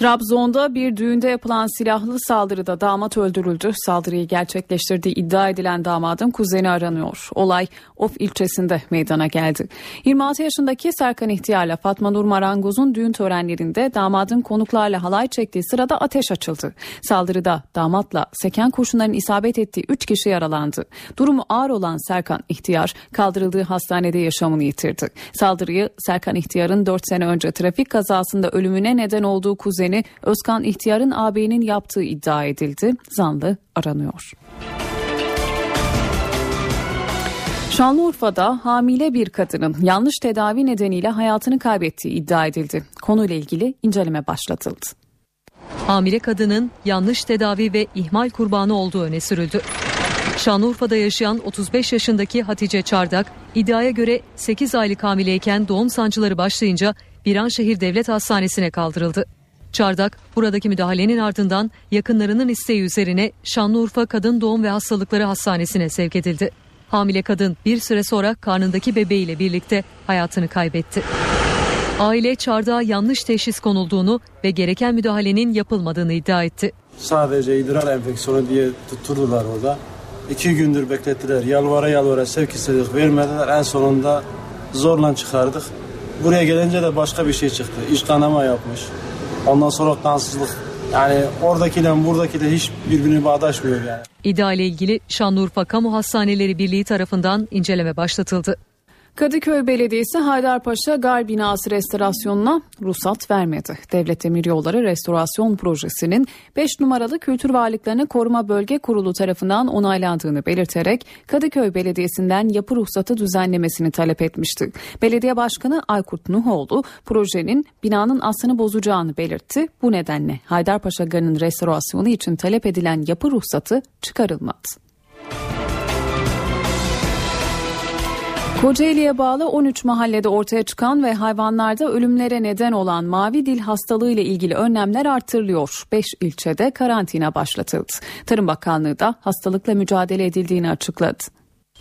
Trabzon'da bir düğünde yapılan silahlı saldırıda damat öldürüldü. Saldırıyı gerçekleştirdiği iddia edilen damadın kuzeni aranıyor. Olay Of ilçesinde meydana geldi. 26 yaşındaki Serkan İhtiyar'la Fatma Nur Marangoz'un düğün törenlerinde damadın konuklarla halay çektiği sırada ateş açıldı. Saldırıda damatla seken kurşunların isabet ettiği 3 kişi yaralandı. Durumu ağır olan Serkan İhtiyar kaldırıldığı hastanede yaşamını yitirdi. Saldırıyı Serkan İhtiyar'ın 4 sene önce trafik kazasında ölümüne neden olduğu kuzeni işlemini Özkan İhtiyar'ın ağabeyinin yaptığı iddia edildi. Zanlı aranıyor. Şanlıurfa'da hamile bir kadının yanlış tedavi nedeniyle hayatını kaybettiği iddia edildi. Konuyla ilgili inceleme başlatıldı. Hamile kadının yanlış tedavi ve ihmal kurbanı olduğu öne sürüldü. Şanlıurfa'da yaşayan 35 yaşındaki Hatice Çardak, iddiaya göre 8 aylık hamileyken doğum sancıları başlayınca Viranşehir Devlet Hastanesi'ne kaldırıldı. Çardak buradaki müdahalenin ardından yakınlarının isteği üzerine Şanlıurfa Kadın Doğum ve Hastalıkları Hastanesi'ne sevk edildi. Hamile kadın bir süre sonra karnındaki bebeğiyle birlikte hayatını kaybetti. Aile çardağa yanlış teşhis konulduğunu ve gereken müdahalenin yapılmadığını iddia etti. Sadece idrar enfeksiyonu diye tutturdular orada. İki gündür beklettiler. Yalvara yalvara sevk istedik vermediler. En sonunda zorla çıkardık. Buraya gelince de başka bir şey çıktı. İç kanama yapmış. Ondan sonra kansızlık. Yani oradakiyle buradakiyle hiç birbirini bağdaşmıyor yani. İddia ilgili Şanlıurfa Kamu Hastaneleri Birliği tarafından inceleme başlatıldı. Kadıköy Belediyesi Haydarpaşa Gar binası restorasyonuna ruhsat vermedi. Devlet Demiryolları Restorasyon Projesi'nin 5 numaralı Kültür Varlıklarını Koruma Bölge Kurulu tarafından onaylandığını belirterek Kadıköy Belediyesi'nden yapı ruhsatı düzenlemesini talep etmişti. Belediye Başkanı Aykurt Nuhoğlu projenin binanın aslını bozacağını belirtti. Bu nedenle Haydarpaşa Garı'nın restorasyonu için talep edilen yapı ruhsatı çıkarılmadı. Kocaeli'ye bağlı 13 mahallede ortaya çıkan ve hayvanlarda ölümlere neden olan mavi dil hastalığı ile ilgili önlemler artırılıyor. 5 ilçede karantina başlatıldı. Tarım Bakanlığı da hastalıkla mücadele edildiğini açıkladı.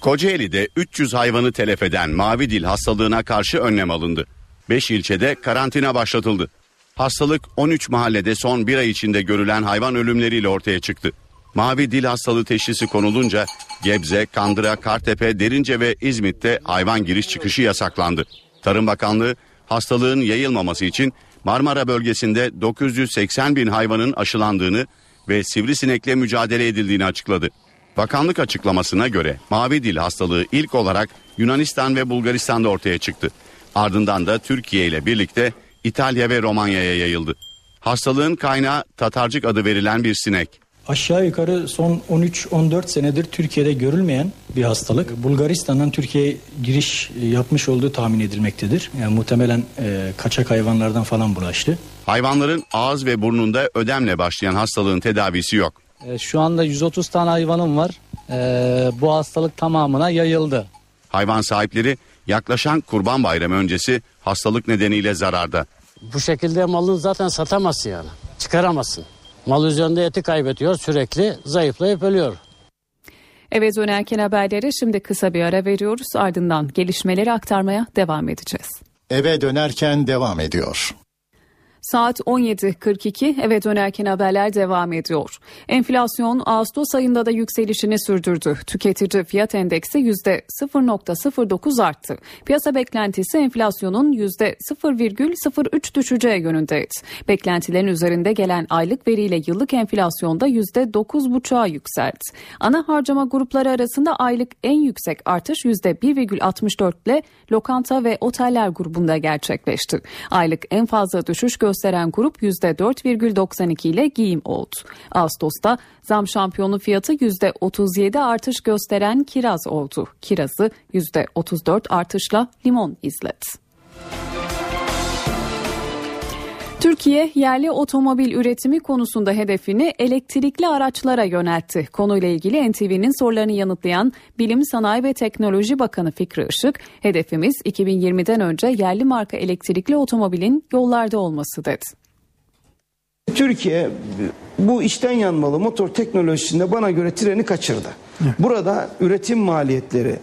Kocaeli'de 300 hayvanı telef eden mavi dil hastalığına karşı önlem alındı. 5 ilçede karantina başlatıldı. Hastalık 13 mahallede son bir ay içinde görülen hayvan ölümleriyle ortaya çıktı. Mavi dil hastalığı teşhisi konulunca Gebze, Kandıra, Kartepe, Derince ve İzmit'te hayvan giriş çıkışı yasaklandı. Tarım Bakanlığı hastalığın yayılmaması için Marmara bölgesinde 980 bin hayvanın aşılandığını ve sivrisinekle mücadele edildiğini açıkladı. Bakanlık açıklamasına göre mavi dil hastalığı ilk olarak Yunanistan ve Bulgaristan'da ortaya çıktı. Ardından da Türkiye ile birlikte İtalya ve Romanya'ya yayıldı. Hastalığın kaynağı Tatarcık adı verilen bir sinek. Aşağı yukarı son 13-14 senedir Türkiye'de görülmeyen bir hastalık. Bulgaristan'dan Türkiye'ye giriş yapmış olduğu tahmin edilmektedir. Yani muhtemelen e, kaçak hayvanlardan falan bulaştı. Hayvanların ağız ve burnunda ödemle başlayan hastalığın tedavisi yok. E, şu anda 130 tane hayvanım var. E, bu hastalık tamamına yayıldı. Hayvan sahipleri yaklaşan Kurban Bayramı öncesi hastalık nedeniyle zararda. Bu şekilde malını zaten satamazsın yani. Çıkaramazsın. Mal üzerinde eti kaybediyor sürekli zayıflayıp ölüyor. Eve dönerken haberleri şimdi kısa bir ara veriyoruz ardından gelişmeleri aktarmaya devam edeceğiz. Eve dönerken devam ediyor. Saat 17.42 eve dönerken haberler devam ediyor. Enflasyon Ağustos ayında da yükselişini sürdürdü. Tüketici fiyat endeksi %0.09 arttı. Piyasa beklentisi enflasyonun %0,03 düşeceği yönündeydi. Beklentilerin üzerinde gelen aylık veriyle yıllık enflasyonda %9,5'a yükseldi. Ana harcama grupları arasında aylık en yüksek artış %1,64 ile lokanta ve oteller grubunda gerçekleşti. Aylık en fazla düşüş gösteren grup %4,92 ile giyim oldu. Ağustos'ta zam şampiyonu fiyatı %37 artış gösteren kiraz oldu. Kirazı %34 artışla limon izledi. Türkiye yerli otomobil üretimi konusunda hedefini elektrikli araçlara yöneltti. Konuyla ilgili NTV'nin sorularını yanıtlayan Bilim Sanayi ve Teknoloji Bakanı Fikri Işık, hedefimiz 2020'den önce yerli marka elektrikli otomobilin yollarda olması dedi. Türkiye bu içten yanmalı motor teknolojisinde bana göre treni kaçırdı. Burada üretim maliyetleri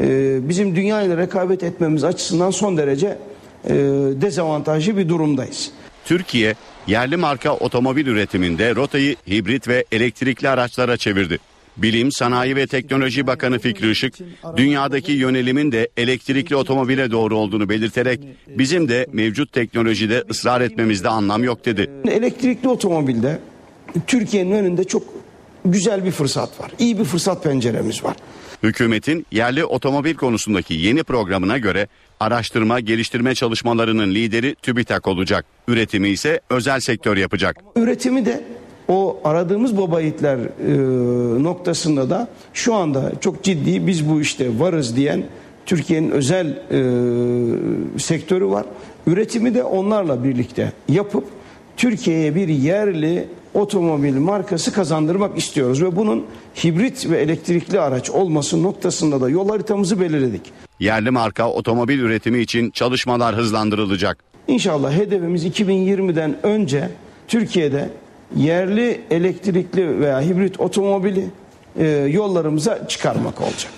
e, bizim dünya ile rekabet etmemiz açısından son derece e, dezavantajlı bir durumdayız. Türkiye yerli marka otomobil üretiminde rotayı hibrit ve elektrikli araçlara çevirdi. Bilim, Sanayi ve Teknoloji Bakanı Fikri Işık, dünyadaki yönelimin de elektrikli otomobile doğru olduğunu belirterek bizim de mevcut teknolojide ısrar etmemizde anlam yok dedi. Elektrikli otomobilde Türkiye'nin önünde çok güzel bir fırsat var. İyi bir fırsat penceremiz var. Hükümetin yerli otomobil konusundaki yeni programına göre araştırma geliştirme çalışmalarının lideri TÜBİTAK olacak. Üretimi ise özel sektör yapacak. Üretimi de o aradığımız baba yiğitler e, noktasında da şu anda çok ciddi biz bu işte varız diyen Türkiye'nin özel e, sektörü var. Üretimi de onlarla birlikte yapıp Türkiye'ye bir yerli otomobil markası kazandırmak istiyoruz ve bunun hibrit ve elektrikli araç olması noktasında da yol haritamızı belirledik. Yerli marka otomobil üretimi için çalışmalar hızlandırılacak. İnşallah hedefimiz 2020'den önce Türkiye'de yerli elektrikli veya hibrit otomobili e, yollarımıza çıkarmak olacak.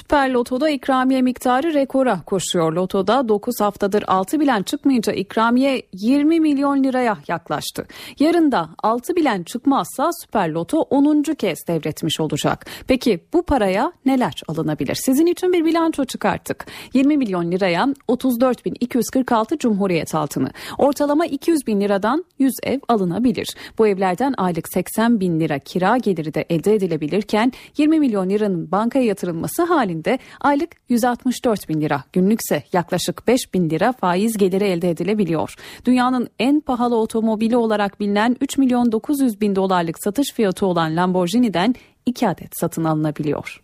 Süper Loto'da ikramiye miktarı rekora koşuyor. Loto'da 9 haftadır 6 bilen çıkmayınca ikramiye 20 milyon liraya yaklaştı. Yarın da 6 bilen çıkmazsa Süper Loto 10. kez devretmiş olacak. Peki bu paraya neler alınabilir? Sizin için bir bilanço çıkarttık. 20 milyon liraya 34.246 Cumhuriyet altını. Ortalama 200 bin liradan 100 ev alınabilir. Bu evlerden aylık 80 bin lira kira geliri de elde edilebilirken 20 milyon liranın bankaya yatırılması halinde aylık 164 bin lira, günlükse yaklaşık 5 bin lira faiz geliri elde edilebiliyor. Dünyanın en pahalı otomobili olarak bilinen 3 milyon 900 bin dolarlık satış fiyatı olan Lamborghini'den 2 adet satın alınabiliyor.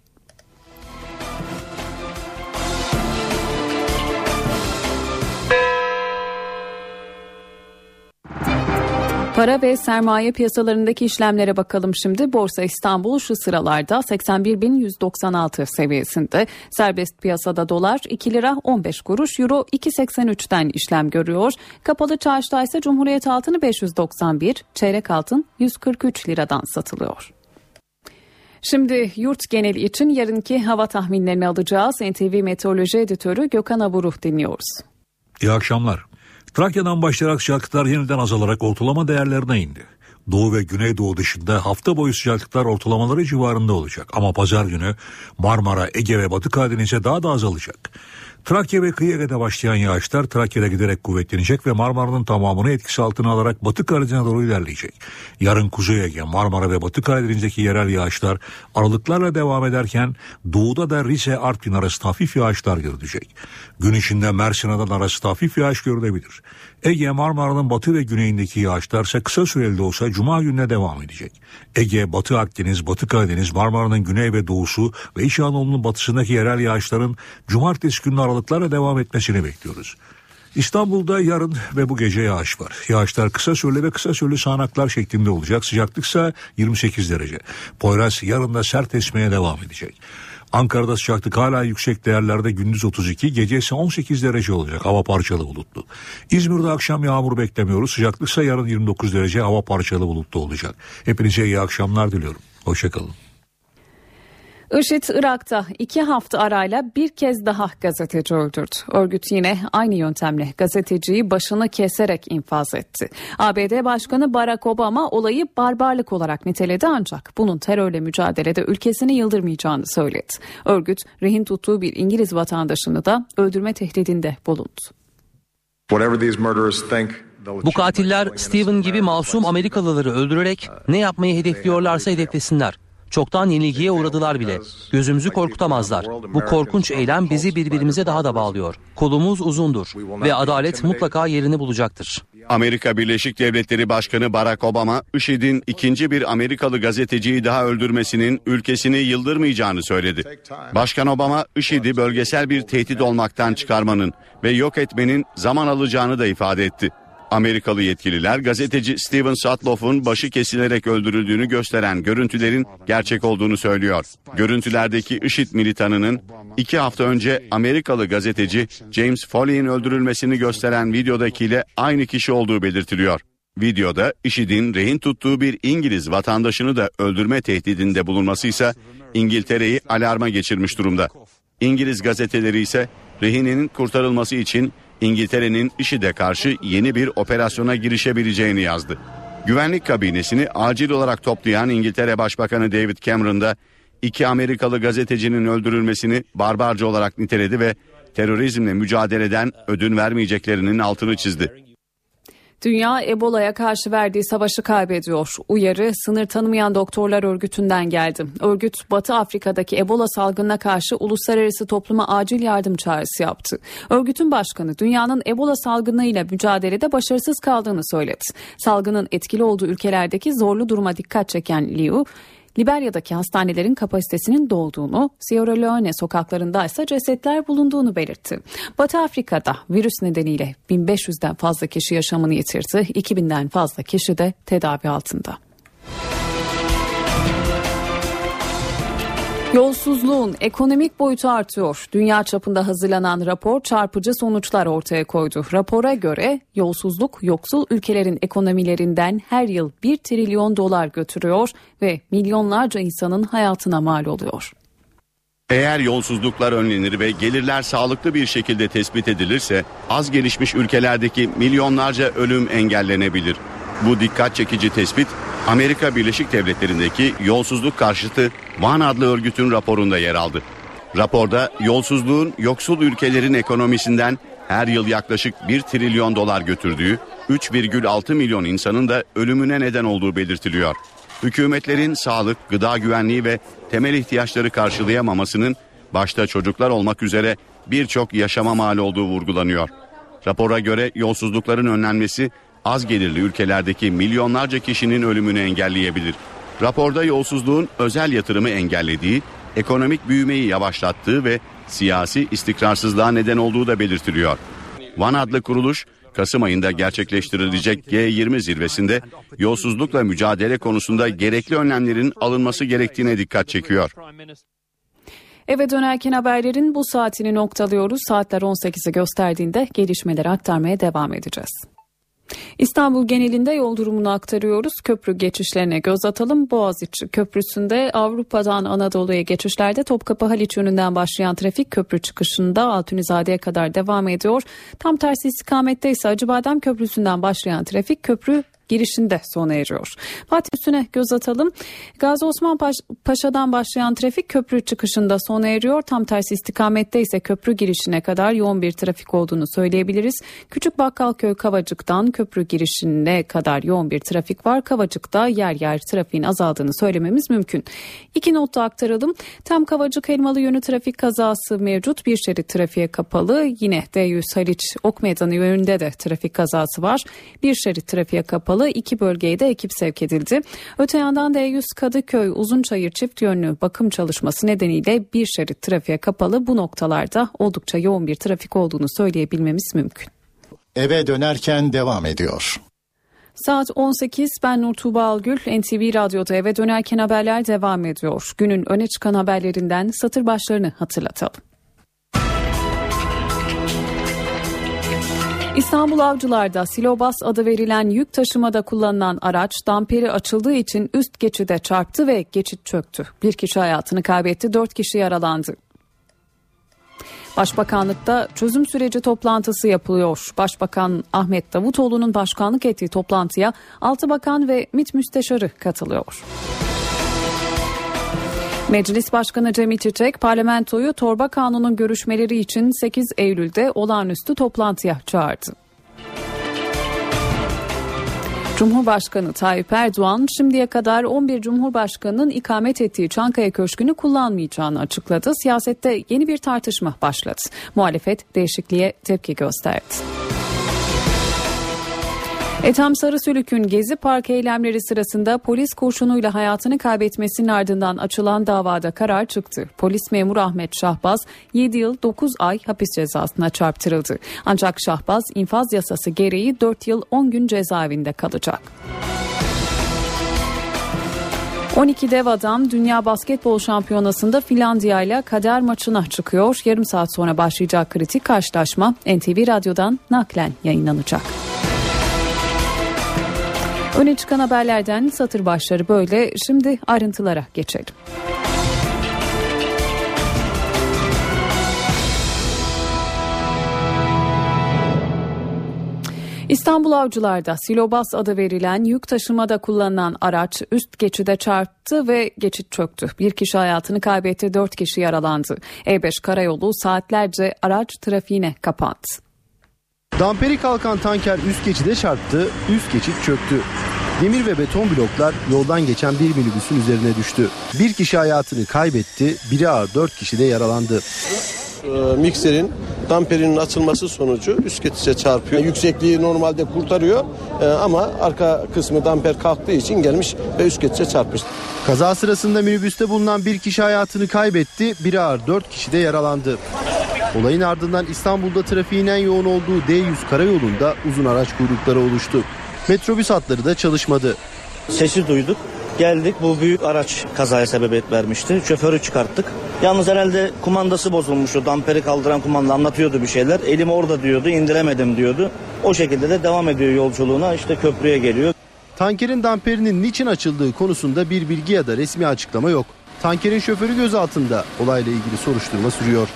Para ve sermaye piyasalarındaki işlemlere bakalım şimdi. Borsa İstanbul şu sıralarda 81.196 seviyesinde. Serbest piyasada dolar 2 lira 15 kuruş, euro 2.83'ten işlem görüyor. Kapalı çarşıda ise Cumhuriyet altını 591, çeyrek altın 143 liradan satılıyor. Şimdi yurt geneli için yarınki hava tahminlerini alacağız. NTV Meteoroloji Editörü Gökhan Aburuh dinliyoruz. İyi akşamlar. Trakya'dan başlayarak sıcaklıklar yeniden azalarak ortalama değerlerine indi. Doğu ve Güneydoğu dışında hafta boyu sıcaklıklar ortalamaları civarında olacak. Ama pazar günü Marmara, Ege ve Batı Karadeniz'e daha da azalacak. Trakya ve kıyı Ege'de başlayan yağışlar Trakya'da giderek kuvvetlenecek ve Marmara'nın tamamını etkisi altına alarak Batı Karadeniz'e doğru ilerleyecek. Yarın Kuzey Ege, Marmara ve Batı Karadeniz'deki yerel yağışlar aralıklarla devam ederken doğuda da Rize, Artvin arası hafif yağışlar görülecek. Gün içinde Mersin Adan arası hafif yağış görülebilir. Ege, Marmara'nın batı ve güneyindeki yağışlar ise kısa süreli de olsa Cuma gününe devam edecek. Ege, Batı Akdeniz, Batı Karadeniz, Marmara'nın güney ve doğusu ve İç Anadolu'nun batısındaki yerel yağışların Cumartesi günü aralıklarla devam etmesini bekliyoruz. İstanbul'da yarın ve bu gece yağış var. Yağışlar kısa süreli ve kısa süreli sağanaklar şeklinde olacak. Sıcaklıksa 28 derece. Poyraz yarın da sert esmeye devam edecek. Ankara'da sıcaklık hala yüksek değerlerde gündüz 32, gece ise 18 derece olacak. Hava parçalı bulutlu. İzmir'de akşam yağmur beklemiyoruz. Sıcaklıksa yarın 29 derece hava parçalı bulutlu olacak. Hepinize iyi akşamlar diliyorum. Hoşçakalın. IŞİD Irak'ta iki hafta arayla bir kez daha gazeteci öldürdü. Örgüt yine aynı yöntemle gazeteciyi başını keserek infaz etti. ABD Başkanı Barack Obama olayı barbarlık olarak niteledi ancak bunun terörle mücadelede ülkesini yıldırmayacağını söyledi. Örgüt rehin tuttuğu bir İngiliz vatandaşını da öldürme tehdidinde bulundu. Bu katiller Steven gibi masum Amerikalıları öldürerek ne yapmayı hedefliyorlarsa hedeflesinler. Çoktan yenilgiye uğradılar bile. Gözümüzü korkutamazlar. Bu korkunç eylem bizi birbirimize daha da bağlıyor. Kolumuz uzundur ve adalet mutlaka yerini bulacaktır. Amerika Birleşik Devletleri Başkanı Barack Obama, IŞİD'in ikinci bir Amerikalı gazeteciyi daha öldürmesinin ülkesini yıldırmayacağını söyledi. Başkan Obama, IŞİD'i bölgesel bir tehdit olmaktan çıkarmanın ve yok etmenin zaman alacağını da ifade etti. Amerikalı yetkililer gazeteci Steven Sutloff'un başı kesilerek öldürüldüğünü gösteren görüntülerin gerçek olduğunu söylüyor. Görüntülerdeki IŞİD militanının iki hafta önce Amerikalı gazeteci James Foley'in öldürülmesini gösteren videodakiyle aynı kişi olduğu belirtiliyor. Videoda IŞİD'in rehin tuttuğu bir İngiliz vatandaşını da öldürme tehdidinde bulunması ise İngiltere'yi alarma geçirmiş durumda. İngiliz gazeteleri ise rehinenin kurtarılması için İngiltere'nin IŞİD'e karşı yeni bir operasyona girişebileceğini yazdı. Güvenlik kabinesini acil olarak toplayan İngiltere Başbakanı David Cameron da iki Amerikalı gazetecinin öldürülmesini barbarca olarak niteledi ve terörizmle mücadeleden ödün vermeyeceklerinin altını çizdi. Dünya Ebola'ya karşı verdiği savaşı kaybediyor. Uyarı sınır tanımayan doktorlar örgütünden geldi. Örgüt Batı Afrika'daki Ebola salgınına karşı uluslararası topluma acil yardım çağrısı yaptı. Örgütün başkanı dünyanın Ebola salgınıyla mücadelede başarısız kaldığını söyledi. Salgının etkili olduğu ülkelerdeki zorlu duruma dikkat çeken Liu, Liberya'daki hastanelerin kapasitesinin dolduğunu, Sierra Leone sokaklarında ise cesetler bulunduğunu belirtti. Batı Afrika'da virüs nedeniyle 1500'den fazla kişi yaşamını yitirdi, 2000'den fazla kişi de tedavi altında. Yolsuzluğun ekonomik boyutu artıyor. Dünya çapında hazırlanan rapor çarpıcı sonuçlar ortaya koydu. Rapora göre yolsuzluk yoksul ülkelerin ekonomilerinden her yıl 1 trilyon dolar götürüyor ve milyonlarca insanın hayatına mal oluyor. Eğer yolsuzluklar önlenir ve gelirler sağlıklı bir şekilde tespit edilirse az gelişmiş ülkelerdeki milyonlarca ölüm engellenebilir. Bu dikkat çekici tespit Amerika Birleşik Devletleri'ndeki yolsuzluk karşıtı Van adlı örgütün raporunda yer aldı. Raporda yolsuzluğun yoksul ülkelerin ekonomisinden her yıl yaklaşık 1 trilyon dolar götürdüğü, 3,6 milyon insanın da ölümüne neden olduğu belirtiliyor. Hükümetlerin sağlık, gıda güvenliği ve temel ihtiyaçları karşılayamamasının başta çocuklar olmak üzere birçok yaşama mal olduğu vurgulanıyor. Rapora göre yolsuzlukların önlenmesi az gelirli ülkelerdeki milyonlarca kişinin ölümünü engelleyebilir. Raporda yolsuzluğun özel yatırımı engellediği, ekonomik büyümeyi yavaşlattığı ve siyasi istikrarsızlığa neden olduğu da belirtiliyor. Van adlı kuruluş Kasım ayında gerçekleştirilecek G20 zirvesinde yolsuzlukla mücadele konusunda gerekli önlemlerin alınması gerektiğine dikkat çekiyor. Eve dönerken haberlerin bu saatini noktalıyoruz. Saatler 18'i gösterdiğinde gelişmeleri aktarmaya devam edeceğiz. İstanbul genelinde yol durumunu aktarıyoruz. Köprü geçişlerine göz atalım. Boğaziçi Köprüsü'nde Avrupa'dan Anadolu'ya geçişlerde Topkapı Haliç yönünden başlayan trafik köprü çıkışında Altunizade'ye kadar devam ediyor. Tam tersi istikamette ise Acıbadem Köprüsü'nden başlayan trafik köprü girişinde sona eriyor. Fatih Üstüne göz atalım. Gazi Osman Paşa'dan başlayan trafik köprü çıkışında sona eriyor. Tam tersi istikamette ise köprü girişine kadar yoğun bir trafik olduğunu söyleyebiliriz. Küçük Bakkalköy Kavacık'tan köprü girişine kadar yoğun bir trafik var. Kavacık'ta yer yer trafiğin azaldığını söylememiz mümkün. İki notta aktaralım. Tam Kavacık Elmalı yönü trafik kazası mevcut. Bir şerit trafiğe kapalı. Yine D100 Haliç Ok Meydanı yönünde de trafik kazası var. Bir şerit trafiğe kapalı kapalı iki bölgeye de ekip sevk edildi. Öte yandan D100 Kadıköy Uzunçayır çift yönlü bakım çalışması nedeniyle bir şerit trafiğe kapalı bu noktalarda oldukça yoğun bir trafik olduğunu söyleyebilmemiz mümkün. Eve dönerken devam ediyor. Saat 18 ben Nur Tuğba Algül NTV Radyo'da eve dönerken haberler devam ediyor. Günün öne çıkan haberlerinden satır başlarını hatırlatalım. İstanbul Avcılar'da Silobas adı verilen yük taşımada kullanılan araç damperi açıldığı için üst geçide çarptı ve geçit çöktü. Bir kişi hayatını kaybetti, dört kişi yaralandı. Başbakanlıkta çözüm süreci toplantısı yapılıyor. Başbakan Ahmet Davutoğlu'nun başkanlık ettiği toplantıya 6 bakan ve MİT müsteşarı katılıyor. Meclis Başkanı Cemil Çiçek parlamentoyu torba kanunun görüşmeleri için 8 Eylül'de olağanüstü toplantıya çağırdı. Cumhurbaşkanı Tayyip Erdoğan şimdiye kadar 11 Cumhurbaşkanı'nın ikamet ettiği Çankaya Köşkü'nü kullanmayacağını açıkladı. Siyasette yeni bir tartışma başladı. Muhalefet değişikliğe tepki gösterdi. Ethem Sarısülük'ün Gezi Park eylemleri sırasında polis kurşunuyla hayatını kaybetmesinin ardından açılan davada karar çıktı. Polis memuru Ahmet Şahbaz 7 yıl 9 ay hapis cezasına çarptırıldı. Ancak Şahbaz infaz yasası gereği 4 yıl 10 gün cezaevinde kalacak. 12 dev adam Dünya Basketbol Şampiyonası'nda Finlandiya ile kader maçına çıkıyor. Yarım saat sonra başlayacak kritik karşılaşma NTV Radyo'dan naklen yayınlanacak. Öne çıkan haberlerden satır başları böyle. Şimdi ayrıntılara geçelim. İstanbul Avcılar'da Silobas adı verilen yük taşımada kullanılan araç üst geçide çarptı ve geçit çöktü. Bir kişi hayatını kaybetti, dört kişi yaralandı. E5 karayolu saatlerce araç trafiğine kapandı. Damperi kalkan tanker üst geçide çarptı, üst geçit çöktü. Demir ve beton bloklar yoldan geçen bir minibüsün üzerine düştü. Bir kişi hayatını kaybetti, biri ağır dört kişi de yaralandı. Ee, mikserin damperinin açılması sonucu üst geçişe çarpıyor. Yüksekliği normalde kurtarıyor ee, ama arka kısmı damper kalktığı için gelmiş ve üst geçişe çarpmış. Kaza sırasında minibüste bulunan bir kişi hayatını kaybetti, biri ağır dört kişi de yaralandı. Olayın ardından İstanbul'da trafiğin en yoğun olduğu D100 karayolunda uzun araç kuyrukları oluştu. Metrobüs hatları da çalışmadı. Sesi duyduk. Geldik bu büyük araç kazaya sebebiyet vermişti. Şoförü çıkarttık. Yalnız herhalde kumandası bozulmuştu. Damperi kaldıran kumanda anlatıyordu bir şeyler. Elim orada diyordu indiremedim diyordu. O şekilde de devam ediyor yolculuğuna işte köprüye geliyor. Tankerin damperinin niçin açıldığı konusunda bir bilgi ya da resmi açıklama yok. Tankerin şoförü gözaltında olayla ilgili soruşturma sürüyor.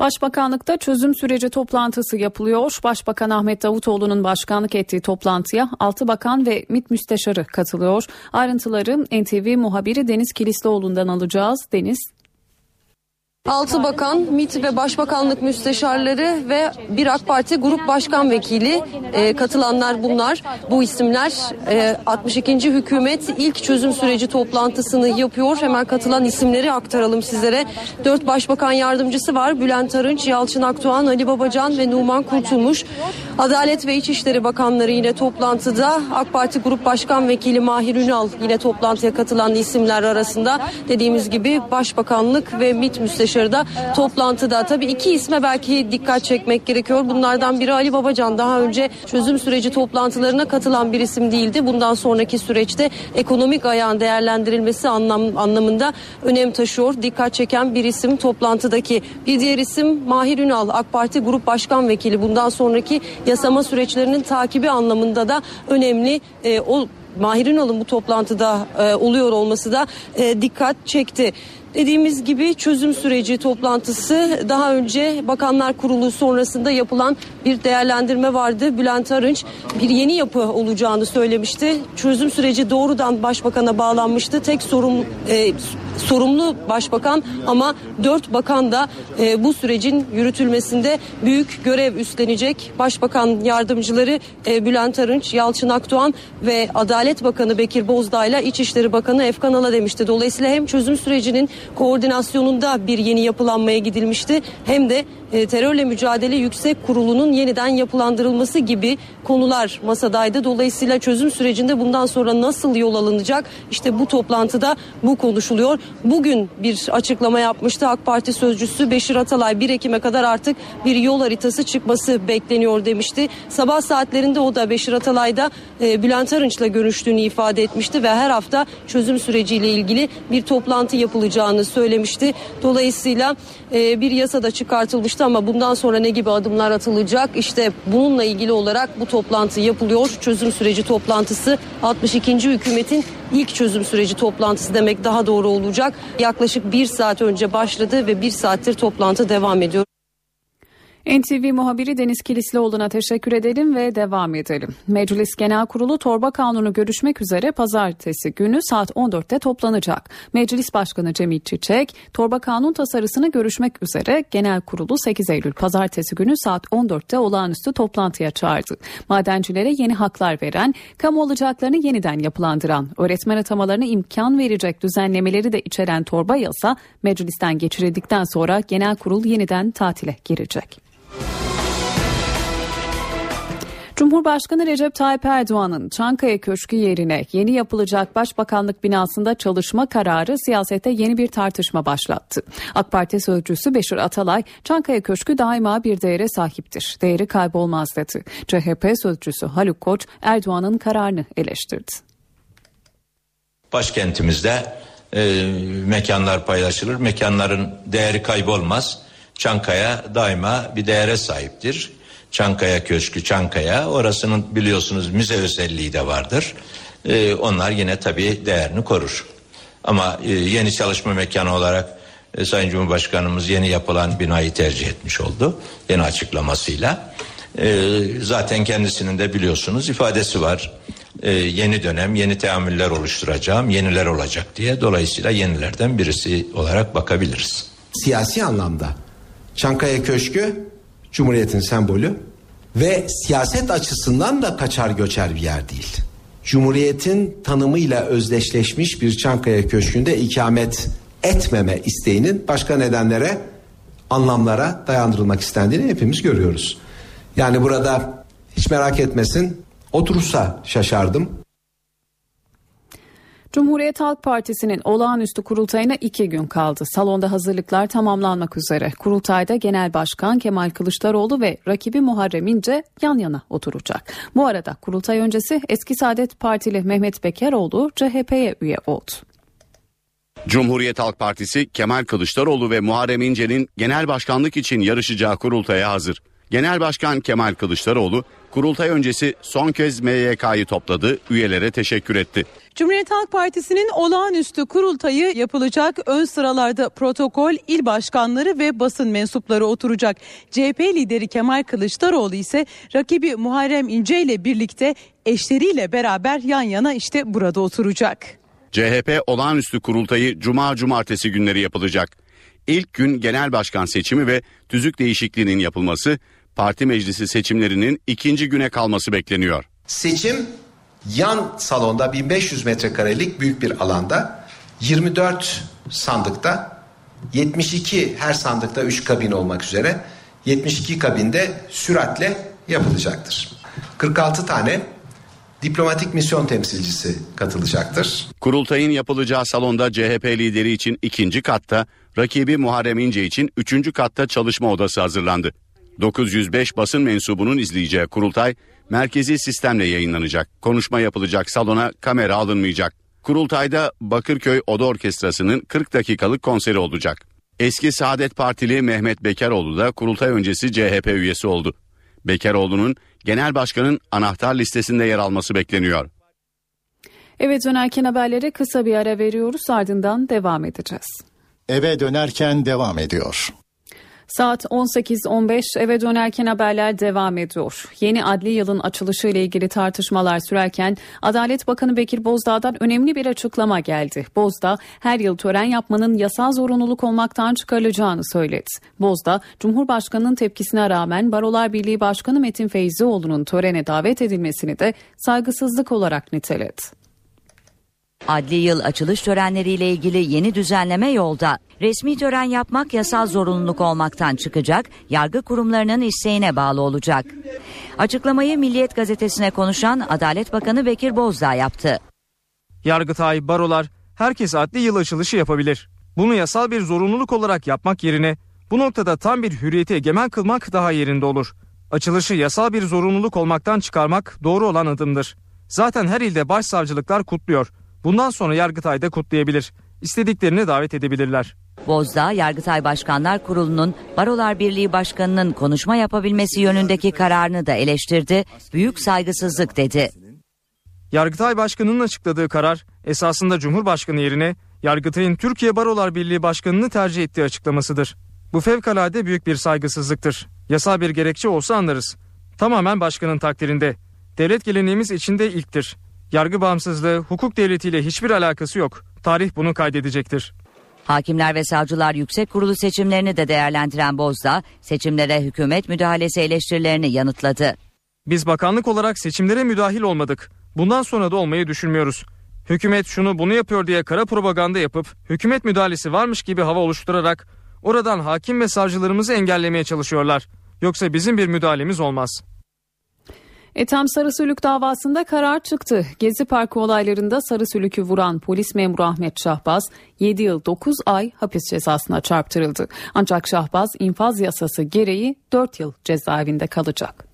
Başbakanlıkta çözüm süreci toplantısı yapılıyor. Başbakan Ahmet Davutoğlu'nun başkanlık ettiği toplantıya 6 bakan ve MİT müsteşarı katılıyor. Ayrıntıları NTV muhabiri Deniz Kilislioğlu'ndan alacağız. Deniz 6 bakan, MİT ve Başbakanlık müsteşarları ve bir AK Parti Grup Başkan Vekili e, katılanlar bunlar. Bu isimler e, 62. hükümet ilk çözüm süreci toplantısını yapıyor. Hemen katılan isimleri aktaralım sizlere. 4 Başbakan Yardımcısı var. Bülent Arınç, Yalçın Akdoğan, Ali Babacan ve Numan Kurtulmuş. Adalet ve İçişleri Bakanları yine toplantıda. AK Parti Grup Başkan Vekili Mahir Ünal yine toplantıya katılan isimler arasında. Dediğimiz gibi Başbakanlık ve MİT müsteşarı da toplantıda. Tabii iki isme belki dikkat çekmek gerekiyor. Bunlardan biri Ali Babacan daha önce çözüm süreci toplantılarına katılan bir isim değildi. Bundan sonraki süreçte ekonomik ayağın değerlendirilmesi anlam, anlamında önem taşıyor. Dikkat çeken bir isim toplantıdaki. Bir diğer isim Mahir Ünal AK Parti Grup Başkan Vekili. Bundan sonraki yasama süreçlerinin takibi anlamında da önemli. E, o Mahir Ünal'ın bu toplantıda e, oluyor olması da e, dikkat çekti. Dediğimiz gibi çözüm süreci toplantısı daha önce Bakanlar Kurulu sonrasında yapılan bir değerlendirme vardı. Bülent Arınç bir yeni yapı olacağını söylemişti. Çözüm süreci doğrudan başbakana bağlanmıştı. Tek sorum e, sorumlu başbakan ama dört bakan da e, bu sürecin yürütülmesinde büyük görev üstlenecek. Başbakan yardımcıları e, Bülent Arınç, Yalçın Akdoğan ve Adalet Bakanı Bekir Bozdağ ile İçişleri Bakanı Efkan Ala demişti. Dolayısıyla hem çözüm sürecinin koordinasyonunda bir yeni yapılanmaya gidilmişti. Hem de e, terörle mücadele yüksek kurulunun yeniden yapılandırılması gibi konular masadaydı. Dolayısıyla çözüm sürecinde bundan sonra nasıl yol alınacak? İşte bu toplantıda bu konuşuluyor. Bugün bir açıklama yapmıştı AK Parti sözcüsü Beşir Atalay 1 Ekim'e kadar artık bir yol haritası çıkması bekleniyor demişti. Sabah saatlerinde o da Beşir Atalay'da e, Bülent Arınç'la görüştüğünü ifade etmişti ve her hafta çözüm süreciyle ilgili bir toplantı yapılacağını söylemişti. Dolayısıyla e, bir yasada çıkartılmıştı ama bundan sonra ne gibi adımlar atılacak? İşte bununla ilgili olarak bu toplantı yapılıyor. Çözüm süreci toplantısı 62. hükümetin ilk çözüm süreci toplantısı demek daha doğru olacak. Yaklaşık bir saat önce başladı ve bir saattir toplantı devam ediyor. NTV muhabiri Deniz Kilislioğlu'na teşekkür edelim ve devam edelim. Meclis Genel Kurulu torba kanunu görüşmek üzere pazartesi günü saat 14'te toplanacak. Meclis Başkanı Cemil Çiçek torba kanun tasarısını görüşmek üzere Genel Kurulu 8 Eylül pazartesi günü saat 14'te olağanüstü toplantıya çağırdı. Madencilere yeni haklar veren, kamu olacaklarını yeniden yapılandıran, öğretmen atamalarına imkan verecek düzenlemeleri de içeren torba yasa meclisten geçirildikten sonra Genel Kurul yeniden tatile girecek. Cumhurbaşkanı Recep Tayyip Erdoğan'ın Çankaya Köşkü yerine yeni yapılacak Başbakanlık binasında çalışma kararı siyasete yeni bir tartışma başlattı. AK Parti sözcüsü Beşir Atalay, Çankaya Köşkü daima bir değere sahiptir. Değeri kaybolmaz dedi. CHP sözcüsü Haluk Koç Erdoğan'ın kararını eleştirdi. Başkentimizde e, mekanlar paylaşılır. Mekanların değeri kaybolmaz. Çankaya daima bir değere sahiptir. Çankaya Köşkü Çankaya orasının biliyorsunuz müze özelliği de vardır. Ee, onlar yine tabii değerini korur. Ama e, yeni çalışma mekanı olarak e, Sayın Cumhurbaşkanımız yeni yapılan binayı tercih etmiş oldu. Yeni açıklamasıyla. E, zaten kendisinin de biliyorsunuz ifadesi var. E, yeni dönem yeni teamüller oluşturacağım yeniler olacak diye. Dolayısıyla yenilerden birisi olarak bakabiliriz. Siyasi anlamda Çankaya Köşkü Cumhuriyet'in sembolü ve siyaset açısından da kaçar göçer bir yer değil. Cumhuriyet'in tanımıyla özdeşleşmiş bir Çankaya Köşkü'nde ikamet etmeme isteğinin başka nedenlere, anlamlara dayandırılmak istendiğini hepimiz görüyoruz. Yani burada hiç merak etmesin oturursa şaşardım. Cumhuriyet Halk Partisi'nin olağanüstü kurultayına iki gün kaldı. Salonda hazırlıklar tamamlanmak üzere. Kurultayda Genel Başkan Kemal Kılıçdaroğlu ve rakibi Muharrem İnce yan yana oturacak. Bu arada kurultay öncesi eski Saadet Partili Mehmet Bekeroğlu CHP'ye üye oldu. Cumhuriyet Halk Partisi Kemal Kılıçdaroğlu ve Muharrem İnce'nin genel başkanlık için yarışacağı kurultaya hazır. Genel Başkan Kemal Kılıçdaroğlu kurultay öncesi son kez MYK'yı topladı, üyelere teşekkür etti. Cumhuriyet Halk Partisi'nin olağanüstü kurultayı yapılacak. Ön sıralarda protokol, il başkanları ve basın mensupları oturacak. CHP lideri Kemal Kılıçdaroğlu ise rakibi Muharrem İnce ile birlikte eşleriyle beraber yan yana işte burada oturacak. CHP olağanüstü kurultayı cuma cumartesi günleri yapılacak. İlk gün genel başkan seçimi ve tüzük değişikliğinin yapılması, parti meclisi seçimlerinin ikinci güne kalması bekleniyor. Seçim yan salonda 1500 metrekarelik büyük bir alanda 24 sandıkta 72 her sandıkta 3 kabin olmak üzere 72 kabinde süratle yapılacaktır. 46 tane diplomatik misyon temsilcisi katılacaktır. Kurultayın yapılacağı salonda CHP lideri için ikinci katta, rakibi Muharrem İnce için üçüncü katta çalışma odası hazırlandı. 905 basın mensubunun izleyeceği kurultay merkezi sistemle yayınlanacak. Konuşma yapılacak salona kamera alınmayacak. Kurultayda Bakırköy Oda Orkestrası'nın 40 dakikalık konseri olacak. Eski Saadet Partili Mehmet Bekaroğlu da kurultay öncesi CHP üyesi oldu. Bekaroğlu'nun genel başkanın anahtar listesinde yer alması bekleniyor. Evet dönerken haberlere kısa bir ara veriyoruz ardından devam edeceğiz. Eve dönerken devam ediyor. Saat 18.15 eve dönerken haberler devam ediyor. Yeni adli yılın açılışı ile ilgili tartışmalar sürerken Adalet Bakanı Bekir Bozdağ'dan önemli bir açıklama geldi. Bozdağ her yıl tören yapmanın yasal zorunluluk olmaktan çıkarılacağını söyledi. Bozdağ, Cumhurbaşkanı'nın tepkisine rağmen Barolar Birliği Başkanı Metin Feyzioğlu'nun törene davet edilmesini de saygısızlık olarak niteledi. Adli yıl açılış törenleriyle ilgili yeni düzenleme yolda. Resmi tören yapmak yasal zorunluluk olmaktan çıkacak, yargı kurumlarının isteğine bağlı olacak. Açıklamayı Milliyet gazetesine konuşan Adalet Bakanı Bekir Bozdağ yaptı. Yargıtay, barolar, herkes adli yıl açılışı yapabilir. Bunu yasal bir zorunluluk olarak yapmak yerine bu noktada tam bir hürriyeti egemen kılmak daha yerinde olur. Açılışı yasal bir zorunluluk olmaktan çıkarmak doğru olan adımdır. Zaten her ilde başsavcılıklar kutluyor. Bundan sonra Yargıtay'da kutlayabilir. İstediklerini davet edebilirler. Bozdağ, Yargıtay Başkanlar Kurulu'nun Barolar Birliği Başkanı'nın konuşma yapabilmesi yönündeki kararını da eleştirdi. Büyük saygısızlık dedi. Yargıtay Başkanı'nın açıkladığı karar esasında Cumhurbaşkanı yerine Yargıtay'ın Türkiye Barolar Birliği Başkanı'nı tercih ettiği açıklamasıdır. Bu fevkalade büyük bir saygısızlıktır. Yasal bir gerekçe olsa anlarız. Tamamen başkanın takdirinde. Devlet geleneğimiz içinde ilktir. Yargı bağımsızlığı hukuk devletiyle hiçbir alakası yok. Tarih bunu kaydedecektir. Hakimler ve Savcılar Yüksek Kurulu seçimlerini de değerlendiren Bozdağ, seçimlere hükümet müdahalesi eleştirilerini yanıtladı. Biz bakanlık olarak seçimlere müdahil olmadık. Bundan sonra da olmayı düşünmüyoruz. Hükümet şunu bunu yapıyor diye kara propaganda yapıp hükümet müdahalesi varmış gibi hava oluşturarak oradan hakim ve savcılarımızı engellemeye çalışıyorlar. Yoksa bizim bir müdahalemiz olmaz. Ethem Sarısülük davasında karar çıktı. Gezi Parkı olaylarında Sarısülük'ü vuran polis memuru Ahmet Şahbaz 7 yıl 9 ay hapis cezasına çarptırıldı. Ancak Şahbaz infaz yasası gereği 4 yıl cezaevinde kalacak.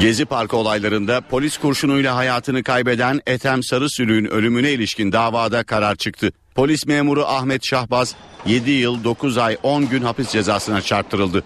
Gezi Parkı olaylarında polis kurşunuyla hayatını kaybeden Ethem Sarısülük'ün ölümüne ilişkin davada karar çıktı. Polis memuru Ahmet Şahbaz 7 yıl 9 ay 10 gün hapis cezasına çarptırıldı.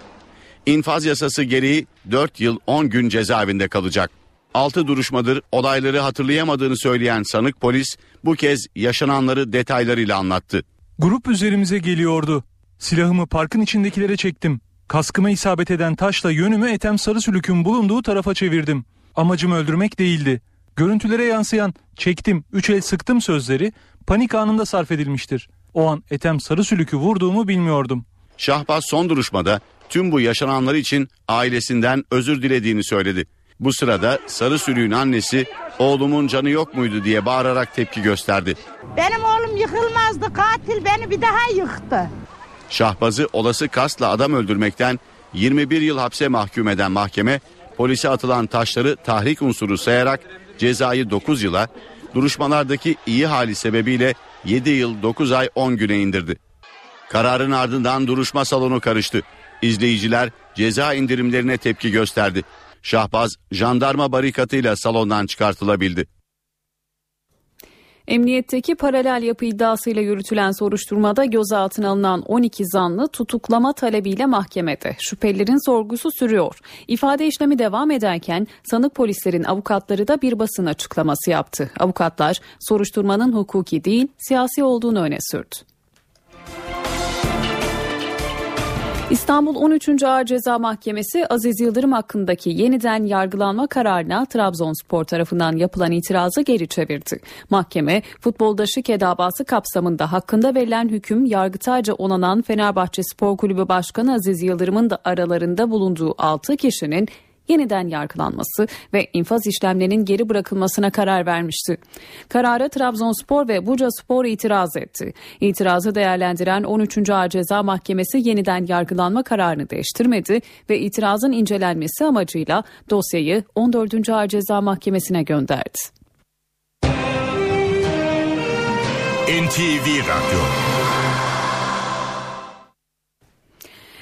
İnfaz yasası gereği 4 yıl 10 gün cezaevinde kalacak. 6 duruşmadır olayları hatırlayamadığını söyleyen sanık polis bu kez yaşananları detaylarıyla anlattı. Grup üzerimize geliyordu. Silahımı parkın içindekilere çektim. Kaskıma isabet eden taşla yönümü Ethem Sarısülük'ün bulunduğu tarafa çevirdim. Amacım öldürmek değildi. Görüntülere yansıyan çektim, üç el sıktım sözleri panik anında sarf edilmiştir. O an Ethem Sarısülük'ü vurduğumu bilmiyordum. Şahbaz son duruşmada tüm bu yaşananlar için ailesinden özür dilediğini söyledi. Bu sırada Sarı Sülüğün annesi oğlumun canı yok muydu diye bağırarak tepki gösterdi. Benim oğlum yıkılmazdı katil beni bir daha yıktı. Şahbaz'ı olası kasla adam öldürmekten 21 yıl hapse mahkum eden mahkeme polise atılan taşları tahrik unsuru sayarak cezayı 9 yıla duruşmalardaki iyi hali sebebiyle 7 yıl 9 ay 10 güne indirdi. Kararın ardından duruşma salonu karıştı. İzleyiciler ceza indirimlerine tepki gösterdi. Şahbaz jandarma barikatıyla salondan çıkartılabildi. Emniyetteki paralel yapı iddiasıyla yürütülen soruşturmada gözaltına alınan 12 zanlı tutuklama talebiyle mahkemede. Şüphelilerin sorgusu sürüyor. İfade işlemi devam ederken sanık polislerin avukatları da bir basın açıklaması yaptı. Avukatlar soruşturmanın hukuki değil siyasi olduğunu öne sürdü. İstanbul 13. Ağır Ceza Mahkemesi Aziz Yıldırım hakkındaki yeniden yargılanma kararına Trabzonspor tarafından yapılan itirazı geri çevirdi. Mahkeme futbolda şike kapsamında hakkında verilen hüküm yargıtayca onanan Fenerbahçe Spor Kulübü Başkanı Aziz Yıldırım'ın da aralarında bulunduğu 6 kişinin yeniden yargılanması ve infaz işlemlerinin geri bırakılmasına karar vermişti. Karara Trabzonspor ve Buca Spor itiraz etti. İtirazı değerlendiren 13. Ağır Ceza Mahkemesi yeniden yargılanma kararını değiştirmedi ve itirazın incelenmesi amacıyla dosyayı 14. Ağır Ceza Mahkemesi'ne gönderdi. NTV Radyo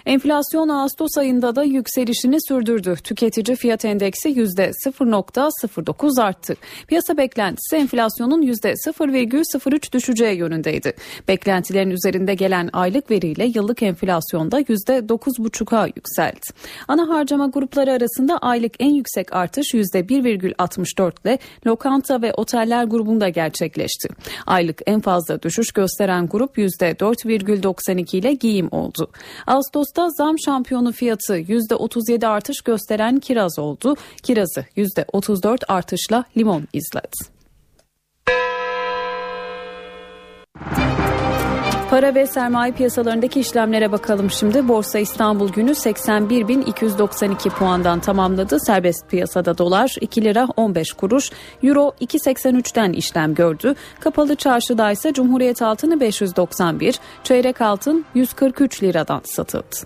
Enflasyon Ağustos ayında da yükselişini sürdürdü. Tüketici fiyat endeksi %0.09 arttı. Piyasa beklentisi enflasyonun %0,03 düşeceği yönündeydi. Beklentilerin üzerinde gelen aylık veriyle yıllık enflasyonda %9,5'a yükseldi. Ana harcama grupları arasında aylık en yüksek artış %1,64 ile lokanta ve oteller grubunda gerçekleşti. Aylık en fazla düşüş gösteren grup %4,92 ile giyim oldu. Ağustos'ta zam şampiyonu fiyatı %37 artış gösteren kiraz oldu. Kirazı %34 artışla limon izledi. Para ve sermaye piyasalarındaki işlemlere bakalım şimdi. Borsa İstanbul günü 81.292 puandan tamamladı. Serbest piyasada dolar 2 lira 15 kuruş, euro 2.83'ten işlem gördü. Kapalı çarşıda ise Cumhuriyet altını 591, çeyrek altın 143 liradan satıldı.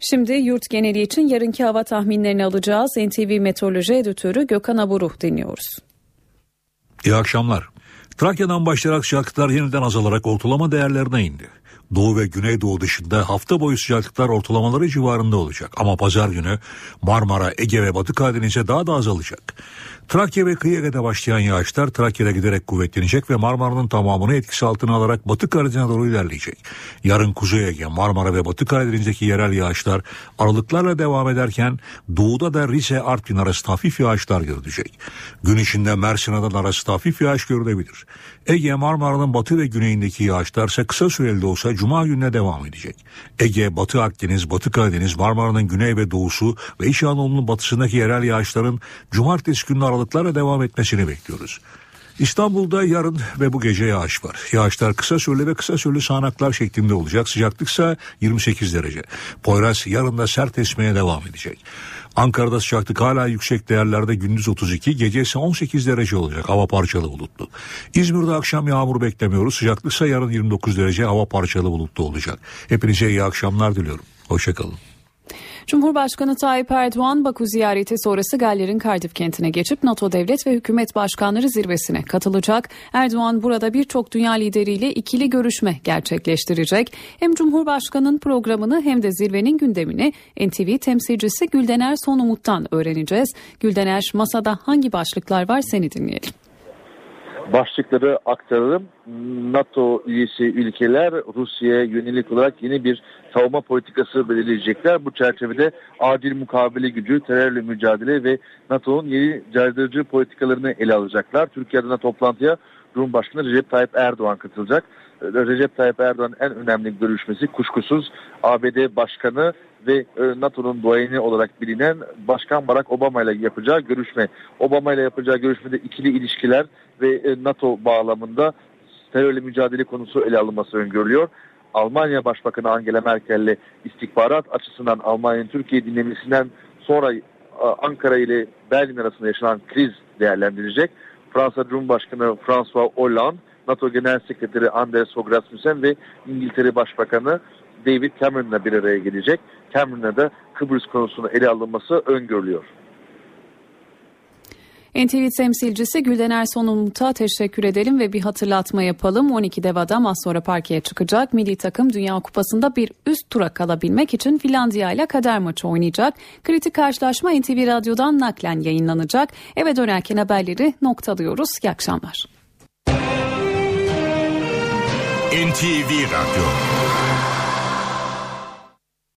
Şimdi yurt geneli için yarınki hava tahminlerini alacağız. NTV Meteoroloji Editörü Gökhan Aburu dinliyoruz. İyi akşamlar. Trakya'dan başlayarak sıcaklıklar yeniden azalarak ortalama değerlerine indi. Doğu ve Güneydoğu dışında hafta boyu sıcaklıklar ortalamaları civarında olacak. Ama pazar günü Marmara, Ege ve Batı Karadeniz'e daha da azalacak. Trakya ve kıyı Ege'de başlayan yağışlar Trakya'da giderek kuvvetlenecek ve Marmara'nın tamamını etkisi altına alarak Batı Karadeniz'e doğru ilerleyecek. Yarın Kuzey Ege, Marmara ve Batı Karadeniz'deki yerel yağışlar aralıklarla devam ederken doğuda da Rize, Artvin arası hafif yağışlar görülecek. Gün içinde Mersin Adana arası hafif yağış görülebilir. Ege, Marmara'nın batı ve güneyindeki yağışlar ise kısa süreli de olsa Cuma gününe devam edecek. Ege, Batı Akdeniz, Batı Karadeniz, Marmara'nın güney ve doğusu ve İç Anadolu'nun batısındaki yerel yağışların Cumartesi günü aralıklarla devam etmesini bekliyoruz. İstanbul'da yarın ve bu gece yağış var. Yağışlar kısa süreli ve kısa süreli sağanaklar şeklinde olacak. Sıcaklıksa 28 derece. Poyraz yarın da sert esmeye devam edecek. Ankara'da sıcaklık hala yüksek değerlerde gündüz 32, gece ise 18 derece olacak. Hava parçalı bulutlu. İzmir'de akşam yağmur beklemiyoruz. Sıcaklıksa yarın 29 derece hava parçalı bulutlu olacak. Hepinize iyi akşamlar diliyorum. Hoşçakalın. Cumhurbaşkanı Tayyip Erdoğan Baku ziyareti sonrası Galler'in Cardiff kentine geçip NATO devlet ve hükümet başkanları zirvesine katılacak. Erdoğan burada birçok dünya lideriyle ikili görüşme gerçekleştirecek. Hem Cumhurbaşkanı'nın programını hem de zirvenin gündemini NTV temsilcisi Güldener Sonumut'tan öğreneceğiz. Güldener masada hangi başlıklar var seni dinleyelim başlıkları aktaralım. NATO üyesi ülkeler Rusya'ya yönelik olarak yeni bir savunma politikası belirleyecekler. Bu çerçevede acil mukabele gücü, terörle mücadele ve NATO'nun yeni caydırıcı politikalarını ele alacaklar. Türkiye'de toplantıya Cumhurbaşkanı Recep Tayyip Erdoğan katılacak. Recep Tayyip Erdoğan'ın en önemli görüşmesi kuşkusuz ABD Başkanı ve e, NATO'nun duayeni olarak bilinen Başkan Barack Obama ile yapacağı görüşme. Obama ile yapacağı görüşmede ikili ilişkiler ve e, NATO bağlamında terörle mücadele konusu ele alınması öngörülüyor. Almanya Başbakanı Angela Merkel ile istihbarat açısından Almanya'nın Türkiye dinlemesinden sonra Ankara ile Berlin arasında yaşanan kriz değerlendirecek. Fransa Cumhurbaşkanı François Hollande, NATO Genel Sekreteri Anders Fogh Rasmussen ve İngiltere Başbakanı David Cameron'la bir araya gelecek. Cameron'la da Kıbrıs konusunu ele alınması öngörülüyor. NTV temsilcisi Gülden Erson Umut'a teşekkür edelim ve bir hatırlatma yapalım. 12'de Vadam az sonra parkeye çıkacak. Milli takım Dünya Kupası'nda bir üst tura kalabilmek için Finlandiya ile kader maçı oynayacak. Kritik karşılaşma NTV Radyo'dan naklen yayınlanacak. Eve dönerken haberleri noktalıyoruz. İyi akşamlar. NTV Radyo